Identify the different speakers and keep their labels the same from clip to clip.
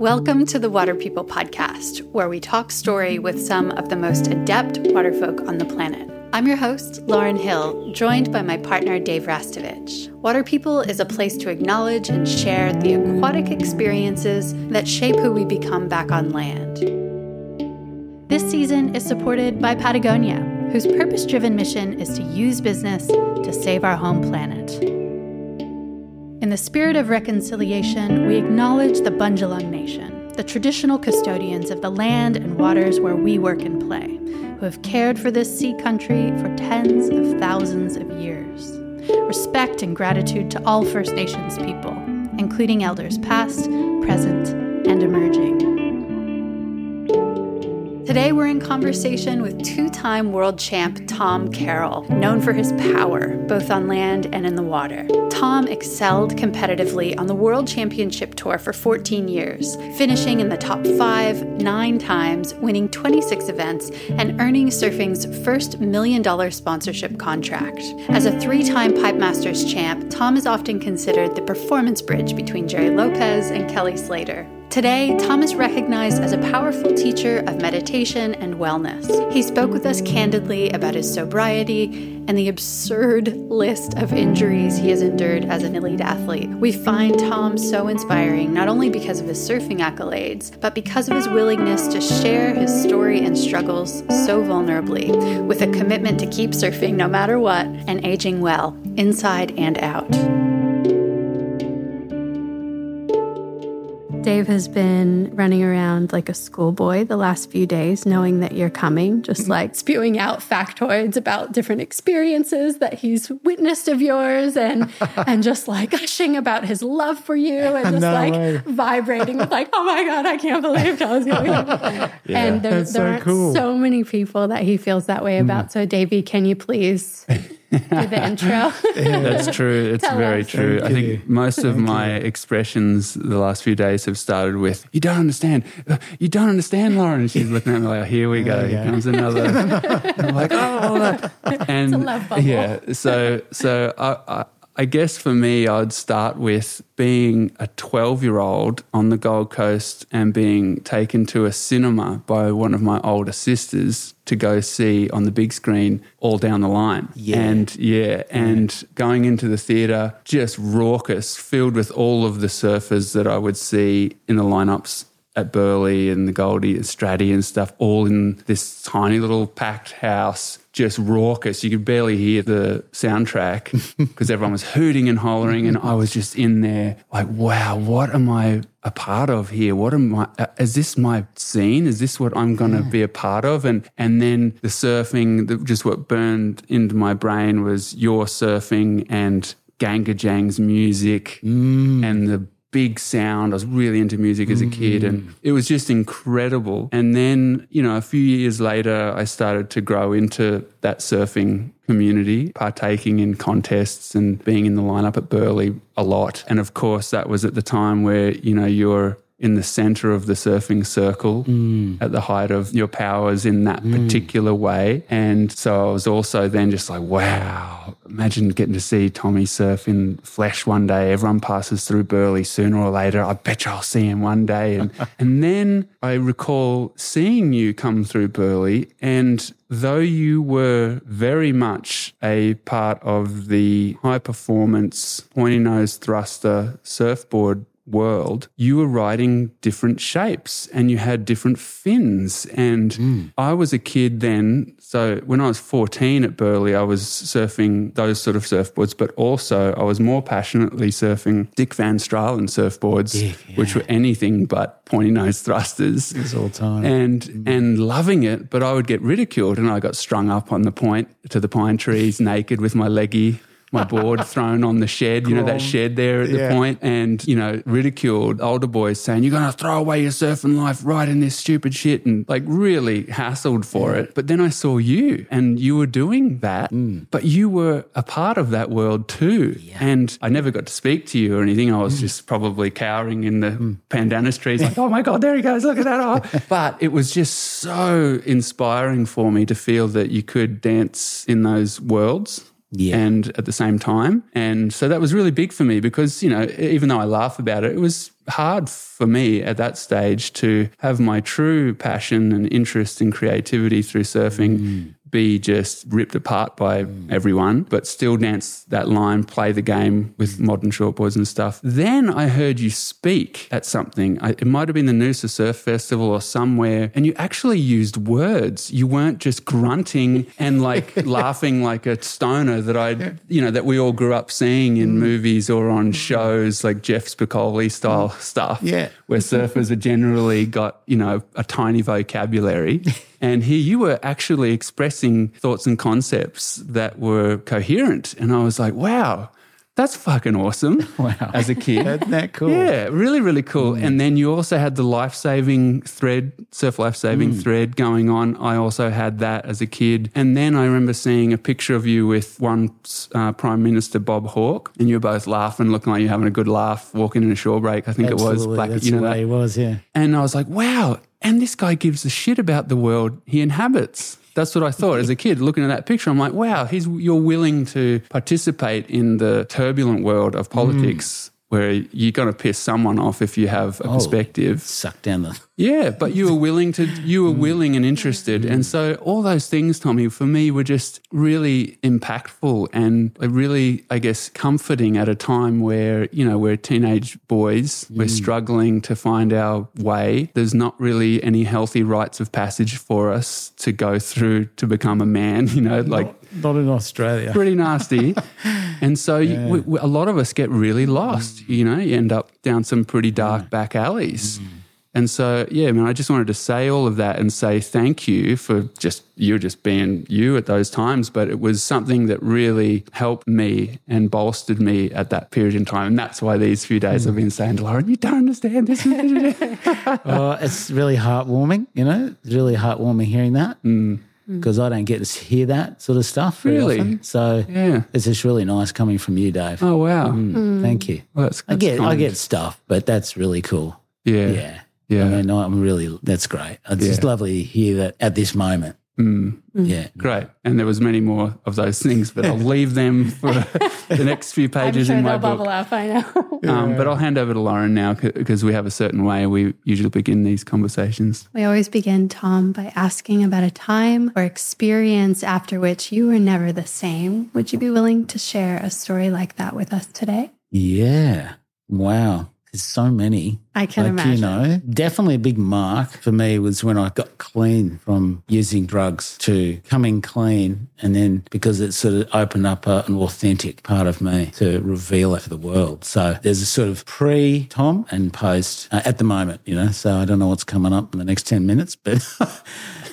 Speaker 1: Welcome to the Water People podcast, where we talk story with some of the most adept waterfolk on the planet. I'm your host, Lauren Hill, joined by my partner, Dave Rastovich. Water People is a place to acknowledge and share the aquatic experiences that shape who we become back on land. This season is supported by Patagonia, whose purpose driven mission is to use business to save our home planet. In the spirit of reconciliation, we acknowledge the Bundjalung Nation, the traditional custodians of the land and waters where we work and play who have cared for this sea country for tens of thousands of years. Respect and gratitude to all First Nations people, including elders past, present, and emerging. Today, we're in conversation with two time world champ Tom Carroll, known for his power, both on land and in the water. Tom excelled competitively on the World Championship Tour for 14 years, finishing in the top five nine times, winning 26 events, and earning surfing's first million dollar sponsorship contract. As a three time Pipe Masters champ, Tom is often considered the performance bridge between Gerry Lopez and Kelly Slater. Today, Tom is recognized as a powerful teacher of meditation and wellness. He spoke with us candidly about his sobriety and the absurd list of injuries he has endured as an elite athlete. We find Tom so inspiring not only because of his surfing accolades, but because of his willingness to share his story and struggles so vulnerably, with a commitment to keep surfing no matter what and aging well, inside and out. Dave has been running around like a schoolboy the last few days, knowing that you're coming, just mm-hmm. like spewing out factoids about different experiences that he's witnessed of yours and and just like gushing about his love for you and just no like way. vibrating with like, oh my God, I can't believe Tom's going. yeah, and there, there so aren't cool. so many people that he feels that way about. Mm. So Davey, can you please do the intro.
Speaker 2: That's true. It's Tell very us. true. Thank I think you. most of my you. expressions the last few days have started with "You don't understand. Uh, you don't understand, Lauren." And she's looking at me like, "Here we go. Here comes another." I'm like, "Oh,"
Speaker 1: and
Speaker 2: yeah. So so I, I I guess for me, I'd start with being a 12 year old on the Gold Coast and being taken to a cinema by one of my older sisters to go see on the big screen all down the line.
Speaker 3: Yeah.
Speaker 2: And yeah, and going into the theatre, just raucous, filled with all of the surfers that I would see in the lineups at Burleigh and the Goldie and Stratty and stuff, all in this tiny little packed house just raucous. You could barely hear the soundtrack because everyone was hooting and hollering, and I was just in there like, wow, what am I a part of here? What am I? Uh, is this my scene? Is this what I'm going to yeah. be a part of? And and then the surfing, the, just what burned into my brain was your surfing and GANGgajang's music
Speaker 3: mm.
Speaker 2: and the big sound. I was really into music as a kid and mm. it was just incredible. And then, you know, a few years later, I started to grow into that surfing community, partaking in contests and being in the lineup at Burleigh a lot. And of course, that was at the time where, you know, you're in the center of the surfing circle
Speaker 3: mm.
Speaker 2: at the height of your powers in that mm. particular way. And so I was also then just like, wow, imagine getting to see Tommy surf in flesh one day. Everyone passes through Burleigh sooner or later. I bet you I'll see him one day. And, and then I recall seeing you come through Burleigh and though you were very much a part of the high performance pointy nose thruster surfboard world, you were riding different shapes and you had different fins. And mm. I was a kid then. So when I was 14 at Burleigh, I was surfing those sort of surfboards, but also I was more passionately surfing Dick Van Straalen surfboards, Dick, yeah. which were anything but pointy nose thrusters.
Speaker 3: This all time.
Speaker 2: And, mm. and loving it. But I would get ridiculed and I got strung up on the point to the pine trees naked with my leggy my board thrown on the shed, you know, that shed there at the yeah. point, and, you know, ridiculed older boys saying, You're going to throw away your surfing life right in this stupid shit, and like really hassled for yeah. it. But then I saw you and you were doing that,
Speaker 3: mm.
Speaker 2: but you were a part of that world too.
Speaker 3: Yeah.
Speaker 2: And I never got to speak to you or anything. I was mm. just probably cowering in the mm. pandanus trees, like, Oh my God, there he goes, look at that. Oh. but it was just so inspiring for me to feel that you could dance in those worlds
Speaker 3: Yeah.
Speaker 2: and at the same time. And so that was really big for me because, you know, even though I laugh about it, it was hard for me at that stage to have my true passion and interest in creativity through surfing mm. Be just ripped apart by mm. everyone, but still dance that line, play the game with mm. modern shortboards and stuff. Then I heard you speak at something. I, it might have been the Noosa Surf Festival or somewhere, and you actually used words. You weren't just grunting and like laughing like a stoner that I, you know, that we all grew up seeing in mm. movies or on shows like Jeff Spicoli style stuff
Speaker 3: Yeah.
Speaker 2: where surfers are generally got, you know, a tiny vocabulary. And here you were actually expressing thoughts and concepts that were coherent. And I was like, wow, that's fucking awesome.
Speaker 3: Wow.
Speaker 2: As a kid.
Speaker 3: Isn't that cool?
Speaker 2: Yeah, really, really cool. And then you also had the life saving thread, surf life saving thread going on. I also had that as a kid. And then I remember seeing a picture of you with one uh, Prime Minister Bob Hawke, and you were both laughing, looking like you're having a good laugh, walking in a shore break. I think it was black,
Speaker 3: That's
Speaker 2: you know
Speaker 3: the
Speaker 2: that.
Speaker 3: way he was, yeah.
Speaker 2: And I was like, wow. And this guy gives a shit about the world he inhabits. That's what I thought as a kid looking at that picture. I'm like, wow, he's you're willing to participate in the turbulent world of politics where you're going to piss someone off if you have a oh, perspective.
Speaker 3: Suck down the.
Speaker 2: Yeah, but you were willing to, you were mm. willing and interested. And so all those things, Tommy, for me were just really impactful and really, I guess, comforting at a time where, you know, we're teenage boys, we're mm. struggling to find our way. There's not really any healthy rites of passage for us to go through to become a man, you know, like
Speaker 3: Not in Australia.
Speaker 2: pretty nasty. and so you, we, a lot of us get really lost. Mm. You know, you end up down some pretty dark back alleys. Mm. And so, yeah, I mean, I just wanted to say all of that and say thank you for just you just being you at those times. But it was something that really helped me and bolstered me at that period in time. And that's why these few days I've mm. been saying to Lauren, you don't understand this.
Speaker 3: oh, it's really heartwarming, you know? It's really heartwarming hearing that because I don't get to hear that sort of stuff very
Speaker 2: Really?
Speaker 3: often. So
Speaker 2: yeah.
Speaker 3: it's just really nice coming from you, Dave.
Speaker 2: Oh, wow.
Speaker 3: Mm, Thank you.
Speaker 2: Well, that's,
Speaker 3: I
Speaker 2: that's
Speaker 3: get, I get stuff, but that's really cool.
Speaker 2: Yeah.
Speaker 3: Yeah.
Speaker 2: Yeah.
Speaker 3: I mean, I'm really, that's great. It's just lovely to hear that at this moment.
Speaker 2: Mm.
Speaker 3: Yeah.
Speaker 2: Great. And there was many more of those things, but I'll leave them for the next few
Speaker 1: I'm
Speaker 2: pages
Speaker 1: sure
Speaker 2: in my
Speaker 1: they'll
Speaker 2: book.
Speaker 1: bubble up. I know.
Speaker 2: Um, but I'll hand over to Lauren now because we have a certain way we usually begin these conversations.
Speaker 1: We always begin, Tom, by asking about a time or experience after which you were never the same. Would you be willing to share a story like that with us today?
Speaker 3: Yeah. Wow. There's so many.
Speaker 1: I can
Speaker 3: like,
Speaker 1: imagine.
Speaker 3: You know, definitely a big mark for me was when I got clean from using drugs to coming clean. And then because it sort of opened up a, an authentic part of me to reveal it to the world. So there's a sort of pre Tom and post uh, at the moment, you know. So I don't know what's coming up in the next 10 minutes, but.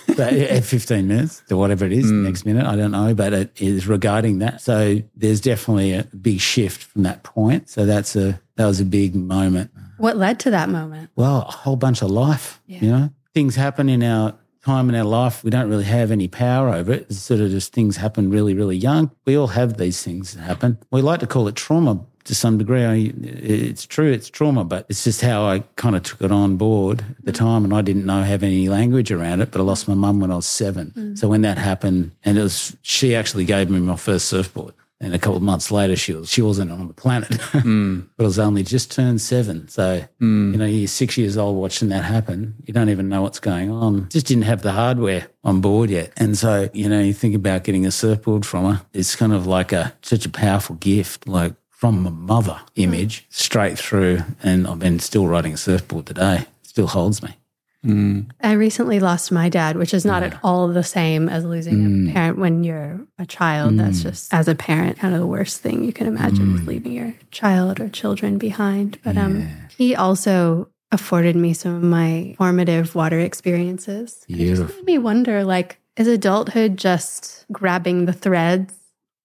Speaker 3: But at 15 minutes or whatever it is, next minute, I don't know, but it is regarding that. So there's definitely a big shift from that point. So that's a, that was a big moment.
Speaker 1: What led to that moment?
Speaker 3: Well, a whole bunch of life, you know, things happen in our time in our life. We don't really have any power over it. It's sort of just things happen really, really young. We all have these things that happen. We like to call it trauma to some degree. I, it's true, it's trauma, but it's just how I kind of took it on board at the mm. time. And I didn't know have any language around it, but I lost my mum when I was seven. Mm. So when that happened, and it was, she actually gave me my first surfboard. And a couple of months later, she was she wasn't on the planet, mm. but I was only just turned seven. So mm. you know, you're six years old watching that happen. You don't even know what's going on. Just didn't have the hardware on board yet. And so you know, you think about getting a surfboard from her. It's kind of like a such a powerful gift, like from my mother image straight through. And I've been still riding a surfboard today. Still holds me.
Speaker 1: I recently lost my dad, which is not at all the same as losing
Speaker 3: Mm.
Speaker 1: a parent when you're a child. That's just, as a parent, kind of the worst thing you can imagine
Speaker 3: Mm.
Speaker 1: with leaving your child or children behind. But um, he also afforded me some of my formative water experiences. And it just made me wonder, like, is adulthood just grabbing the threads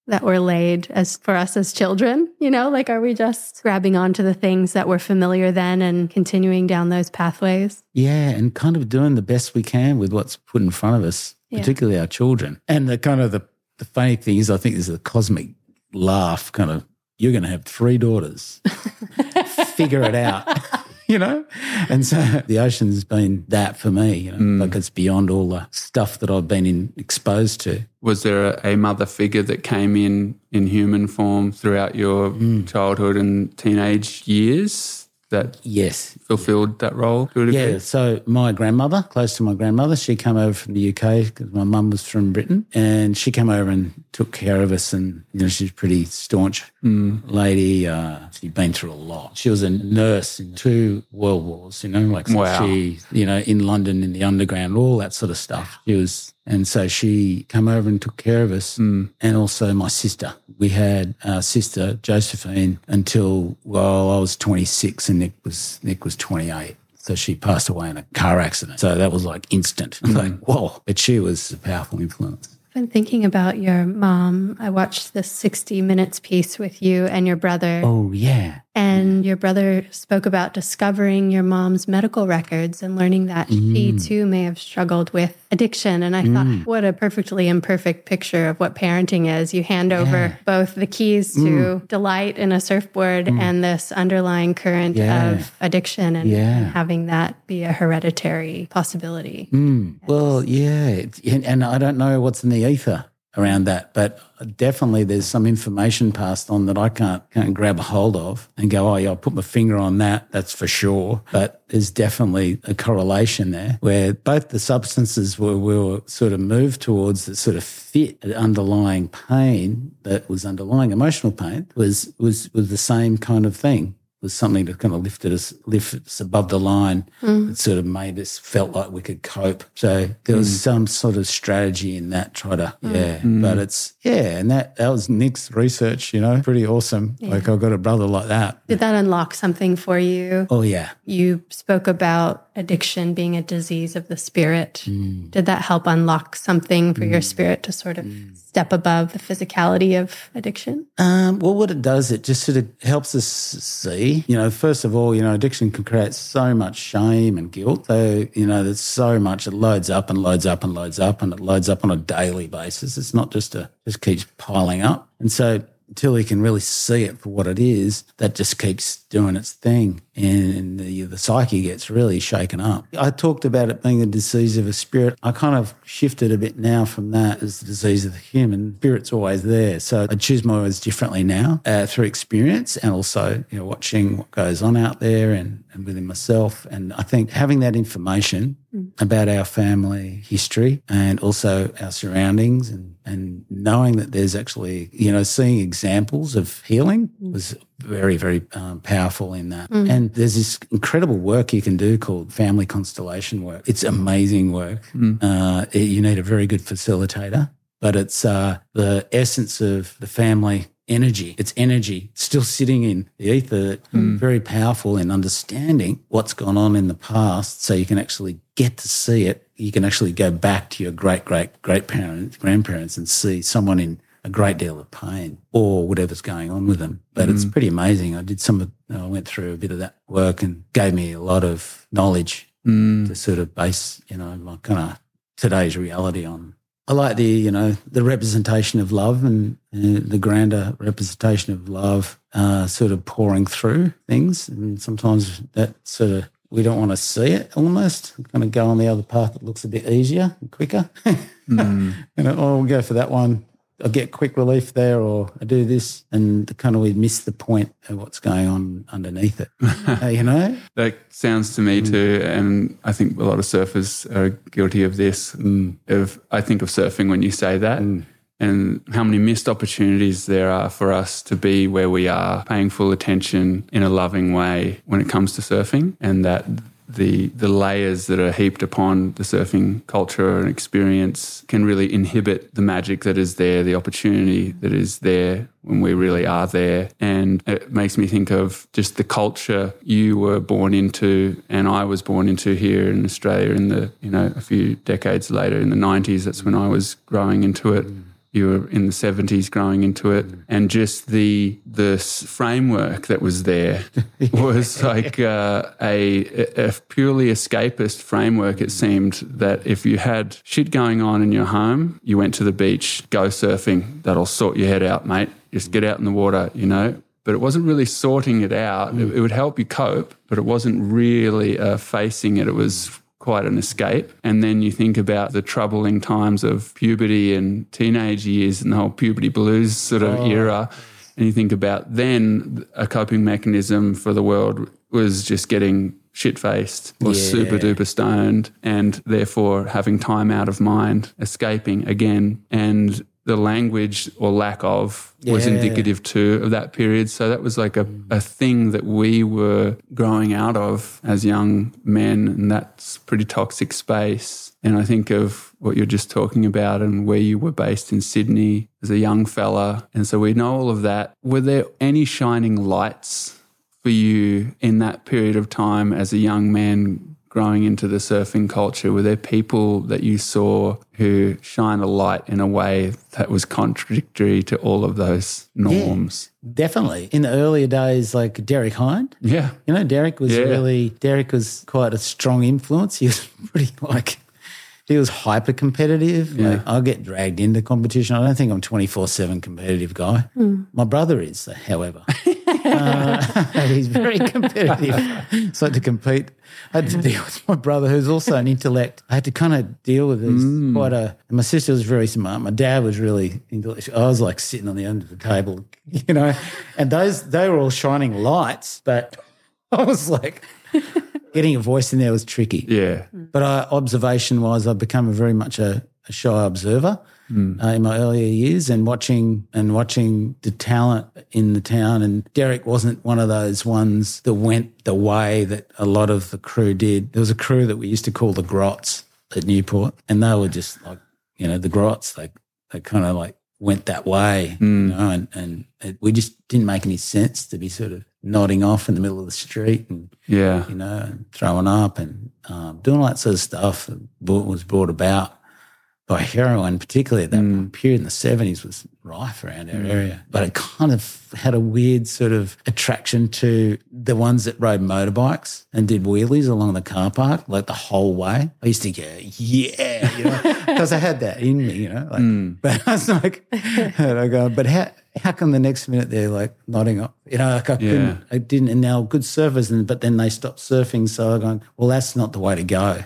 Speaker 1: that were laid as for us as children? You know, like, are we just grabbing onto the things that were familiar then and continuing down those pathways?
Speaker 3: Yeah, and kind of doing the best we can with what's put in front of us,
Speaker 1: Yeah.
Speaker 3: particularly our children. And the kind of the, the funny thing is, I think there's a cosmic laugh kind of, you're going to have three daughters. Figure it out. you know? And so the ocean's been that for me, you know, mm. like it's beyond all the stuff that I've been in, exposed to.
Speaker 2: Was there a, a, mother figure that came in in human form throughout your mm. childhood and teenage years that
Speaker 3: yes
Speaker 2: fulfilled that role a degree?
Speaker 3: Yeah. So my grandmother, close to my grandmother, she came over from the UK because my mum was from Britain, and she came over and took care of us. And you know, she's a pretty staunch mm. lady. Uh, she'd been through a lot. She was a nurse in two world wars. You know, like wow. she, you know, in London in the underground, all that sort of stuff. She was and so she came over and took care of us, mm. and also my sister. We had our sister Josephine until well, I was 26 and Nick was Nick was 28. So she passed away in a car accident. So that was like instant. Mm. Like whoa! But she was a powerful influence.
Speaker 1: I've been thinking about your mom. I watched this 60 Minutes piece with you and your brother.
Speaker 3: Oh, yeah.
Speaker 1: And your brother spoke about discovering your mom's medical records and learning that mm. she too may have struggled with addiction. And I mm. thought, what a perfectly imperfect picture of what parenting is. You hand yeah. over both the keys to mm. delight in a surfboard mm. and this underlying current yeah. of addiction and, yeah. having that be a hereditary possibility.
Speaker 3: Mm. Well, yeah. And I don't know what's in the ether around that. But definitely there's some information passed on that I can't, can't grab a hold of and go, oh, yeah, I'll put my finger on that. That's for sure. But there's definitely a correlation there where both the substances were, were sort of moved towards that sort of fit underlying pain that was underlying emotional pain was, was, was the same kind of thing was something that kind of lifted us, lifted us above the line. Mm. It sort of made us felt like we could cope. So there was mm. some sort of strategy in that. Try to mm. yeah, mm. but it's yeah, and that that was Nick's research. You know, pretty awesome. Yeah. Like I've got a brother like that.
Speaker 1: Did that unlock something for you?
Speaker 3: Oh yeah.
Speaker 1: You spoke about addiction being a disease of the spirit. Mm. Did that help unlock something for your mm. spirit to sort of step above the physicality of addiction?
Speaker 3: Um, well, what it does, it just sort of helps us see, you know, first of all, you know, addiction can create so much shame and guilt. So, you know, there's so much, it loads up and loads up and loads up and it loads up on a daily basis. It's not just a, just keeps piling up. And so until he can really see it for what it is, that just keeps doing its thing. And the, the psyche gets really shaken up. I talked about it being a disease of a spirit. I kind of shifted a bit now from that as the disease of the human. Spirit's always there. So I choose my words differently now uh, through experience and also, you know, watching what goes on out there and, and within myself. And I think having that information mm. about our family history and also our surroundings and, and knowing that there's actually, you know, seeing examples of healing mm. was very, very um, powerful in that. Mm. And there's this incredible work you can do called family constellation work. It's amazing work. Mm. Uh, it, you need a very good facilitator, but it's uh, the essence of the family energy. It's energy still sitting in the ether, mm. very powerful in understanding what's gone on in the past. So you can actually get to see it. You can actually go back to your great, great, great parents, grandparents and see someone in a great deal of pain or whatever's going on with them. But mm. it's pretty amazing. I did some of, you know, I went through a bit of that work and gave me a lot of knowledge mm. to sort of base, you know, my kind of today's reality on. I like the, you know, the representation of love and uh, the grander representation of love, uh, sort of pouring through things. And sometimes that sort of, we don't want to see it almost. We're going to go on the other path that looks a bit easier and quicker. mm. and oh, we'll go for that one I get quick relief there, or I do this, and kind of we miss the point of what's going on underneath it. you know,
Speaker 2: that sounds to me mm. too, and I think a lot of surfers are guilty of this. Mm. Of I think of surfing when you say that. Mm. And how many missed opportunities there are for us to be where we are, paying full attention in a loving way when it comes to surfing, and that the the layers that are heaped upon the surfing culture and experience can really inhibit the magic that is there, the opportunity that is there when we really are there. And it makes me think of just the culture you were born into and I was born into here in Australia in the, you know, a few decades later in the 90s. That's when I was growing into it mm. You were in the 70s growing into it. And just the the framework that was there was like uh, a, a purely escapist framework it seemed that if you had shit going on in your home you went to the beach go surfing that'll sort your head out mate. Just get out in the water you know? But it wasn't really sorting it out. It, it would help you cope, but it wasn't really uh, facing it. It was quite an escape. And then you think about the troubling times of puberty and teenage years and the whole puberty blues sort of oh. era. And you think about then a coping mechanism for the world was just getting shit faced or super duper stoned and therefore having time out of mind, escaping again. And the language or lack of was
Speaker 3: Yeah.
Speaker 2: indicative too of that period. So that was like a, a thing that we were growing out of as young men, and that's pretty toxic space. And I think of what you're just talking about and where you were based in Sydney as a young fella. And so we know all of that. Were there any shining lights for you in that period of time as a young man growing into the surfing culture? Were there people that you saw who shine a light in a way that was contradictory to all of those norms?
Speaker 3: Definitely. In the earlier days, like Derek Hynd,
Speaker 2: Yeah.
Speaker 3: you know, Derek was
Speaker 2: Yeah.
Speaker 3: really, Derek was quite a strong influence. He was pretty like, he was hyper competitive.
Speaker 2: Yeah.
Speaker 3: Like, I'll get dragged into competition. I don't think I'm 24 7 competitive guy. Hmm. My brother is, however. uh, he's very competitive. so to compete, I had to deal with my brother, who's also an intellect. I had to kind of deal with this. Quite a. My sister was very smart. My dad was really intellectual. I was like sitting on the end of the table, you know. And those they were all shining lights, but I was like. Getting a voice in there was tricky.
Speaker 2: Yeah.
Speaker 3: But I, observation wise, I've become a very much a, a shy observer uh, in my earlier years, and watching and watching the talent in the town. And Derek wasn't one of those ones that went the way that a lot of the crew did. There was a crew that we used to call the Grots at Newport, and they were just like you know the Grots. They they kind of like went that way, you know, and and it, we just didn't make any sense to be sort of nodding off in the middle of the street and
Speaker 2: Yeah.
Speaker 3: you know, throwing up and um, doing all that sort of stuff that was brought about by heroin, particularly at that mm. period in the 70s, was rife around our mm. area. But it kind of had a weird sort of attraction to the ones that rode motorbikes and did wheelies along the car park, like the whole way. I used to go, yeah, you know, because I had that in me, you know. Like, mm. But I was like, and I go, but how, how come the next minute they're like nodding up? You know, like I couldn't, I didn't, and now good surfers, and but then they stopped surfing. So I'm going, well, that's not the way to go.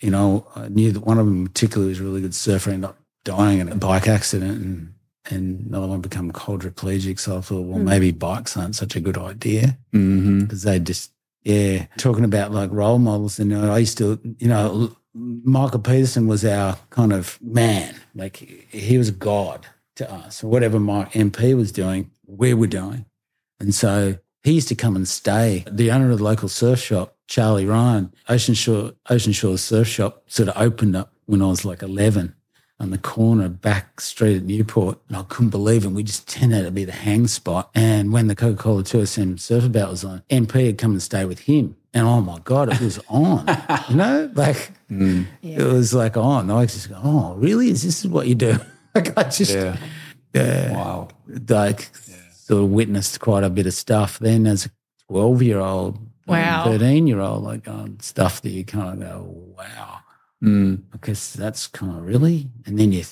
Speaker 3: You know, I knew that one of them particularly was a really good surfer, ended up dying in a bike accident, and and another one become quadriplegic. So I thought, well, maybe bikes aren't such a good idea.
Speaker 2: Mm-hmm.
Speaker 3: because they just yeah talking about like role models and you know, I used to you know Michael Peterson was our kind of man. Like he was a god to us whatever my MP was doing we were doing. And so he used to come and stay. The owner of the local surf shop Charlie Ryan Ocean Shore Ocean Shore Surf Shop sort of opened up when I was like 11 on the corner back street at Newport. And I couldn't believe it. We just turned out to be the hang spot. And when the Coca Cola 2SM Surf About was on, MP had come and stay with him. And oh my God, it was on. you know, like mm. it was like on. I was just go, oh, really? Is this what you do? like I just,
Speaker 2: Yeah.
Speaker 3: yeah,
Speaker 2: Wow.
Speaker 3: like sort of witnessed quite a bit of stuff. Then as a 12 year old,
Speaker 1: Wow.
Speaker 3: 13 year old, like on stuff that you kind of go, wow
Speaker 2: Mm.
Speaker 3: because that's kind of really. And then you,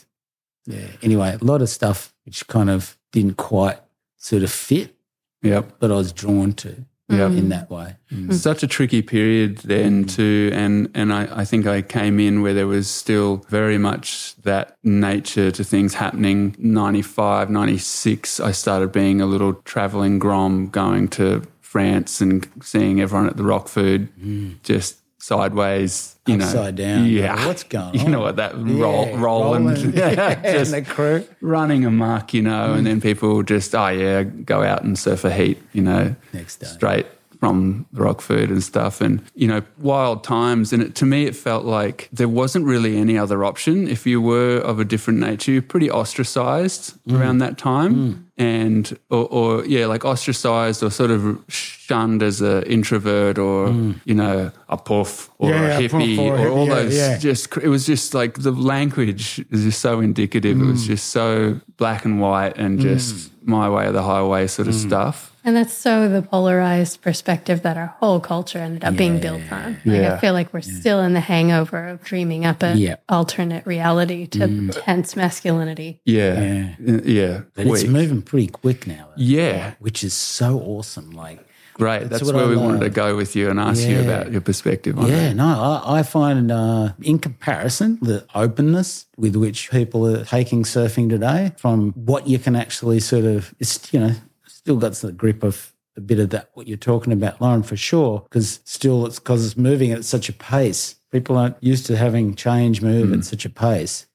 Speaker 3: yeah. Anyway, a lot of stuff which kind of didn't quite sort of fit,
Speaker 2: Yep.
Speaker 3: but I was drawn to
Speaker 2: Yep.
Speaker 3: in that way.
Speaker 2: Such a tricky period then too, and and I, I think I came in where there was still very much that nature to things happening. 95, 96, I started being a little traveling grom, going to France and seeing everyone at the Rock Food just sideways, you know,
Speaker 3: Upside down.
Speaker 2: Yeah,
Speaker 3: What's going on?
Speaker 2: You know what that roll,
Speaker 3: Yeah,
Speaker 2: Roland,
Speaker 3: rolling.
Speaker 2: yeah, just
Speaker 3: and the crew.
Speaker 2: running amok, you know,
Speaker 3: Mm.
Speaker 2: and then people just, oh yeah, go out and surf a heat, you know,
Speaker 3: Next day.
Speaker 2: straight from the rock food and stuff. And, you know, wild times. And it, to me, it felt like there wasn't really any other option. If you were of a different nature, you're pretty ostracized
Speaker 3: Mm.
Speaker 2: around that time. And, or, or, yeah, like ostracized or sort of shunned as an introvert or, you know, a puff or
Speaker 3: Mm. Yeah,
Speaker 2: a hippie
Speaker 3: or
Speaker 2: or all
Speaker 3: yeah,
Speaker 2: those
Speaker 3: yeah.
Speaker 2: just it was just like the language is just so indicative. It
Speaker 3: Mm.
Speaker 2: was just so black and white and just my way or the highway sort
Speaker 3: Mm.
Speaker 2: of stuff.
Speaker 1: And that's so the polarized perspective that our whole culture ended up being built on. Like,
Speaker 2: Yeah.
Speaker 1: I feel like we're still in the hangover of dreaming up an
Speaker 3: Yeah.
Speaker 1: alternate reality to tense masculinity.
Speaker 2: Yeah, yeah.
Speaker 3: But it's moving pretty quick now.
Speaker 2: Yeah.
Speaker 3: which is so awesome. Like,
Speaker 2: Great. That's,
Speaker 3: what
Speaker 2: where
Speaker 3: I
Speaker 2: we wanted to go with you and ask you about your perspective on
Speaker 3: yeah,
Speaker 2: that.
Speaker 3: no, I, I find uh, in comparison the openness with which people are taking surfing today from what you can actually sort of, it's, you know, still got the grip of a bit of that, what you're talking about, Lauren, for sure, because still it's because it's moving at such a pace. People aren't used to having change move at such a pace.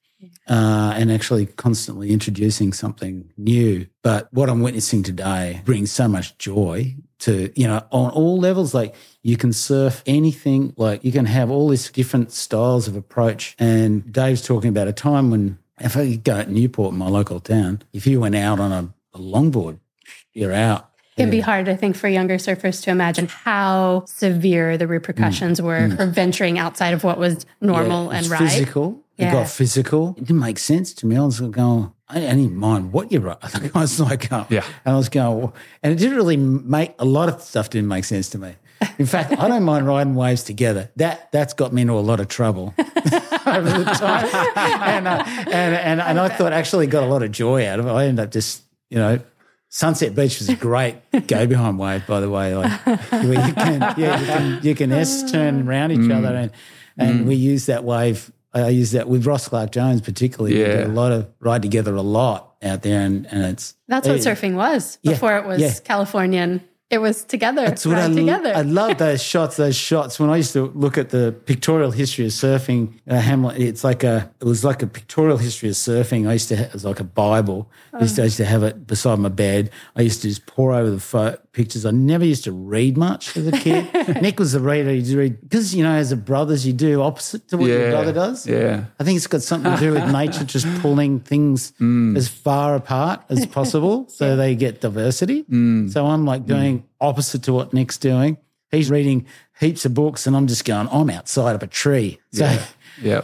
Speaker 3: Uh, and actually constantly introducing something new. But what I'm witnessing today brings so much joy to, you know, on all levels. Like you can surf anything, like you can have all these different styles of approach. And Dave's talking about a time when, if I go at Newport, my local town, if you went out on a, a longboard, you're out.
Speaker 4: It can be hard, I think, for younger surfers to imagine how severe the repercussions mm. were mm. for venturing outside of what was normal
Speaker 3: Yeah,
Speaker 4: and right.
Speaker 3: Physical. It got physical. It didn't make sense to me. I was going, I didn't mind what you wrote. I was like, oh.
Speaker 2: Yeah.
Speaker 3: And I was going, well, and it didn't really make a lot of stuff didn't make sense to me. In fact, I don't mind riding waves together. That that's got me into a lot of trouble over the time, and, uh, and and and I thought actually got a lot of joy out of it. I ended up just you know. Sunset Beach was a great go behind wave, by the way. Like you can, yeah, you can, you can S turn around each other, and and we use that wave. I use that with Ross Clarke-Jones, particularly. We
Speaker 2: Yeah.
Speaker 3: a lot of ride together a lot out there, and and it's
Speaker 4: That's what
Speaker 3: it-
Speaker 4: surfing was
Speaker 3: Yeah,
Speaker 4: before it was
Speaker 3: yeah.
Speaker 4: Californian. It was together,
Speaker 3: That's what I,
Speaker 4: together.
Speaker 3: I love those shots. Those shots. When I used to look at the pictorial history of surfing, uh, Hamlet, it's like a. It was like a pictorial history of surfing. I used to. Ha- it was like a Bible. I, used to, I used to have it beside my bed. I used to just pour over the pho- pictures. I never used to read much as a kid. Nick was the reader. He'd read because you know, as a brothers, you do opposite to what your brother does.
Speaker 2: Yeah.
Speaker 3: I think it's got something to do with nature just pulling things mm. as far apart as possible so they get diversity. Mm. So I'm like doing mm. opposite to what Nick's doing. He's reading heaps of books and I'm just going, I'm outside of a tree. So,
Speaker 2: Yeah.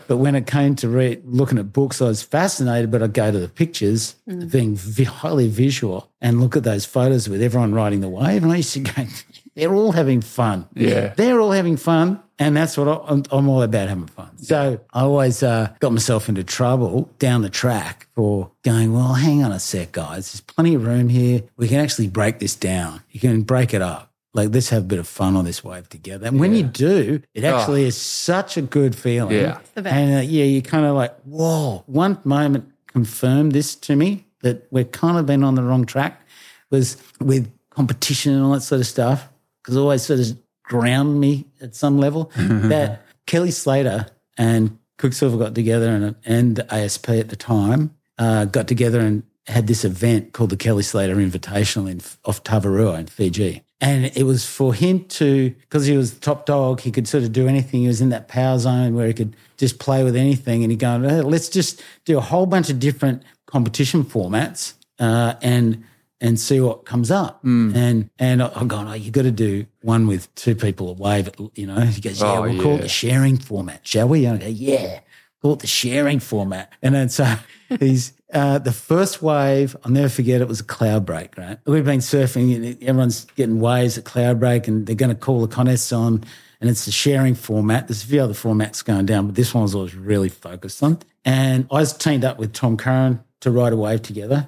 Speaker 3: But when it came to read, looking at books, I was fascinated, but I'd go to the pictures, being vi- highly visual, and look at those photos with everyone riding the wave. And I used to go, they're all having fun.
Speaker 2: Yeah.
Speaker 3: They're all having fun. And that's what I, I'm, I'm all about having fun. So I always uh, got myself into trouble down the track for going, well, hang on a sec, guys. There's plenty of room here. We can actually break this down. You can break it up. Like, let's have a bit of fun on this wave together. And when you do, it actually is such a good feeling.
Speaker 2: Yeah. It's
Speaker 4: the best.
Speaker 3: And uh, yeah, you kind of like, whoa. One moment confirmed this to me that we've kind of been on the wrong track was with competition and all that sort of stuff. Because always sort of ground me at some level. that Kelly Slater and Quiksilver got together and, and ASP at the time uh, got together and had this event called the Kelly Slater Invitational in off Tavarua in Fiji. And it was for him to, because he was the top dog, he could sort of do anything. He was in that power zone where he could just play with anything. And he going, "Hey, let's just do a whole bunch of different competition formats uh, and and see what comes up. And and I'm going, oh, you got to do one with two people a wave. You know, he goes, yeah,
Speaker 2: Oh,
Speaker 3: we'll call it
Speaker 2: yeah.
Speaker 3: the sharing format, shall we? And I go, yeah, call it the sharing format. And then so he's uh, the first wave. I'll never forget. It was a Cloudbreak. Right, we've been surfing, and everyone's getting waves at Cloudbreak, and they're going to call the contests on. And it's a sharing format. There's a few other formats going down, but this one was always really focused on. And I was teamed up with Tom Curren to ride a wave together.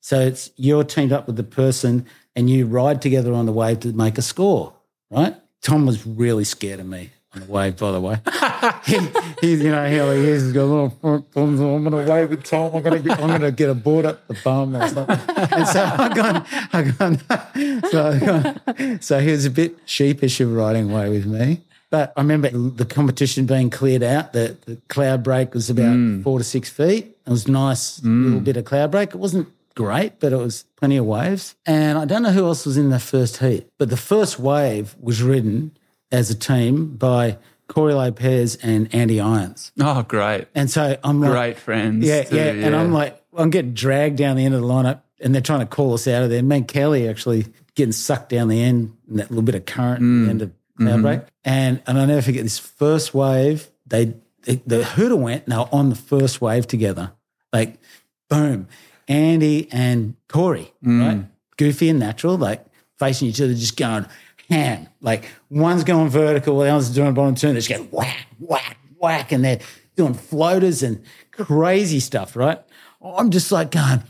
Speaker 3: So it's you're teamed up with the person and you ride together on the wave to make a score, right? Tom was really scared of me on the wave, by the way. he, he's, you know, here he is. He's going, oh, I'm going to wave with Tom. I'm going to get, I'm going to get a board up the bum or something. And so I'm going, I'm going, so, I'm going, so he was a bit sheepish of riding away with me. But I remember the competition being cleared out. The, the Cloudbreak was about mm. four to six feet. It was nice mm. little bit of Cloudbreak. It wasn't great, but it was plenty of waves. And I don't know who else was in the first heat, but the first wave was ridden as a team by Cory Lopez and Andy Irons.
Speaker 2: Oh, great.
Speaker 3: And so I'm like,
Speaker 2: Great friends.
Speaker 3: yeah,
Speaker 2: too,
Speaker 3: yeah. And I'm like, I'm getting dragged down the end of the lineup and they're trying to call us out of there. Me and Kelly actually getting sucked down the end in that little bit of current at the mm. end of cloud mm-hmm. break. And and I never forget this first wave, they, they the hooter went, and they were on the first wave together. Like, boom. Andy and Corey, mm. right? Goofy and natural, like facing each other, just going ham. Like one's going vertical, the other's doing a bottom turn. They just go whack, whack, whack, and they're doing floaters and crazy stuff, right? I'm just like going,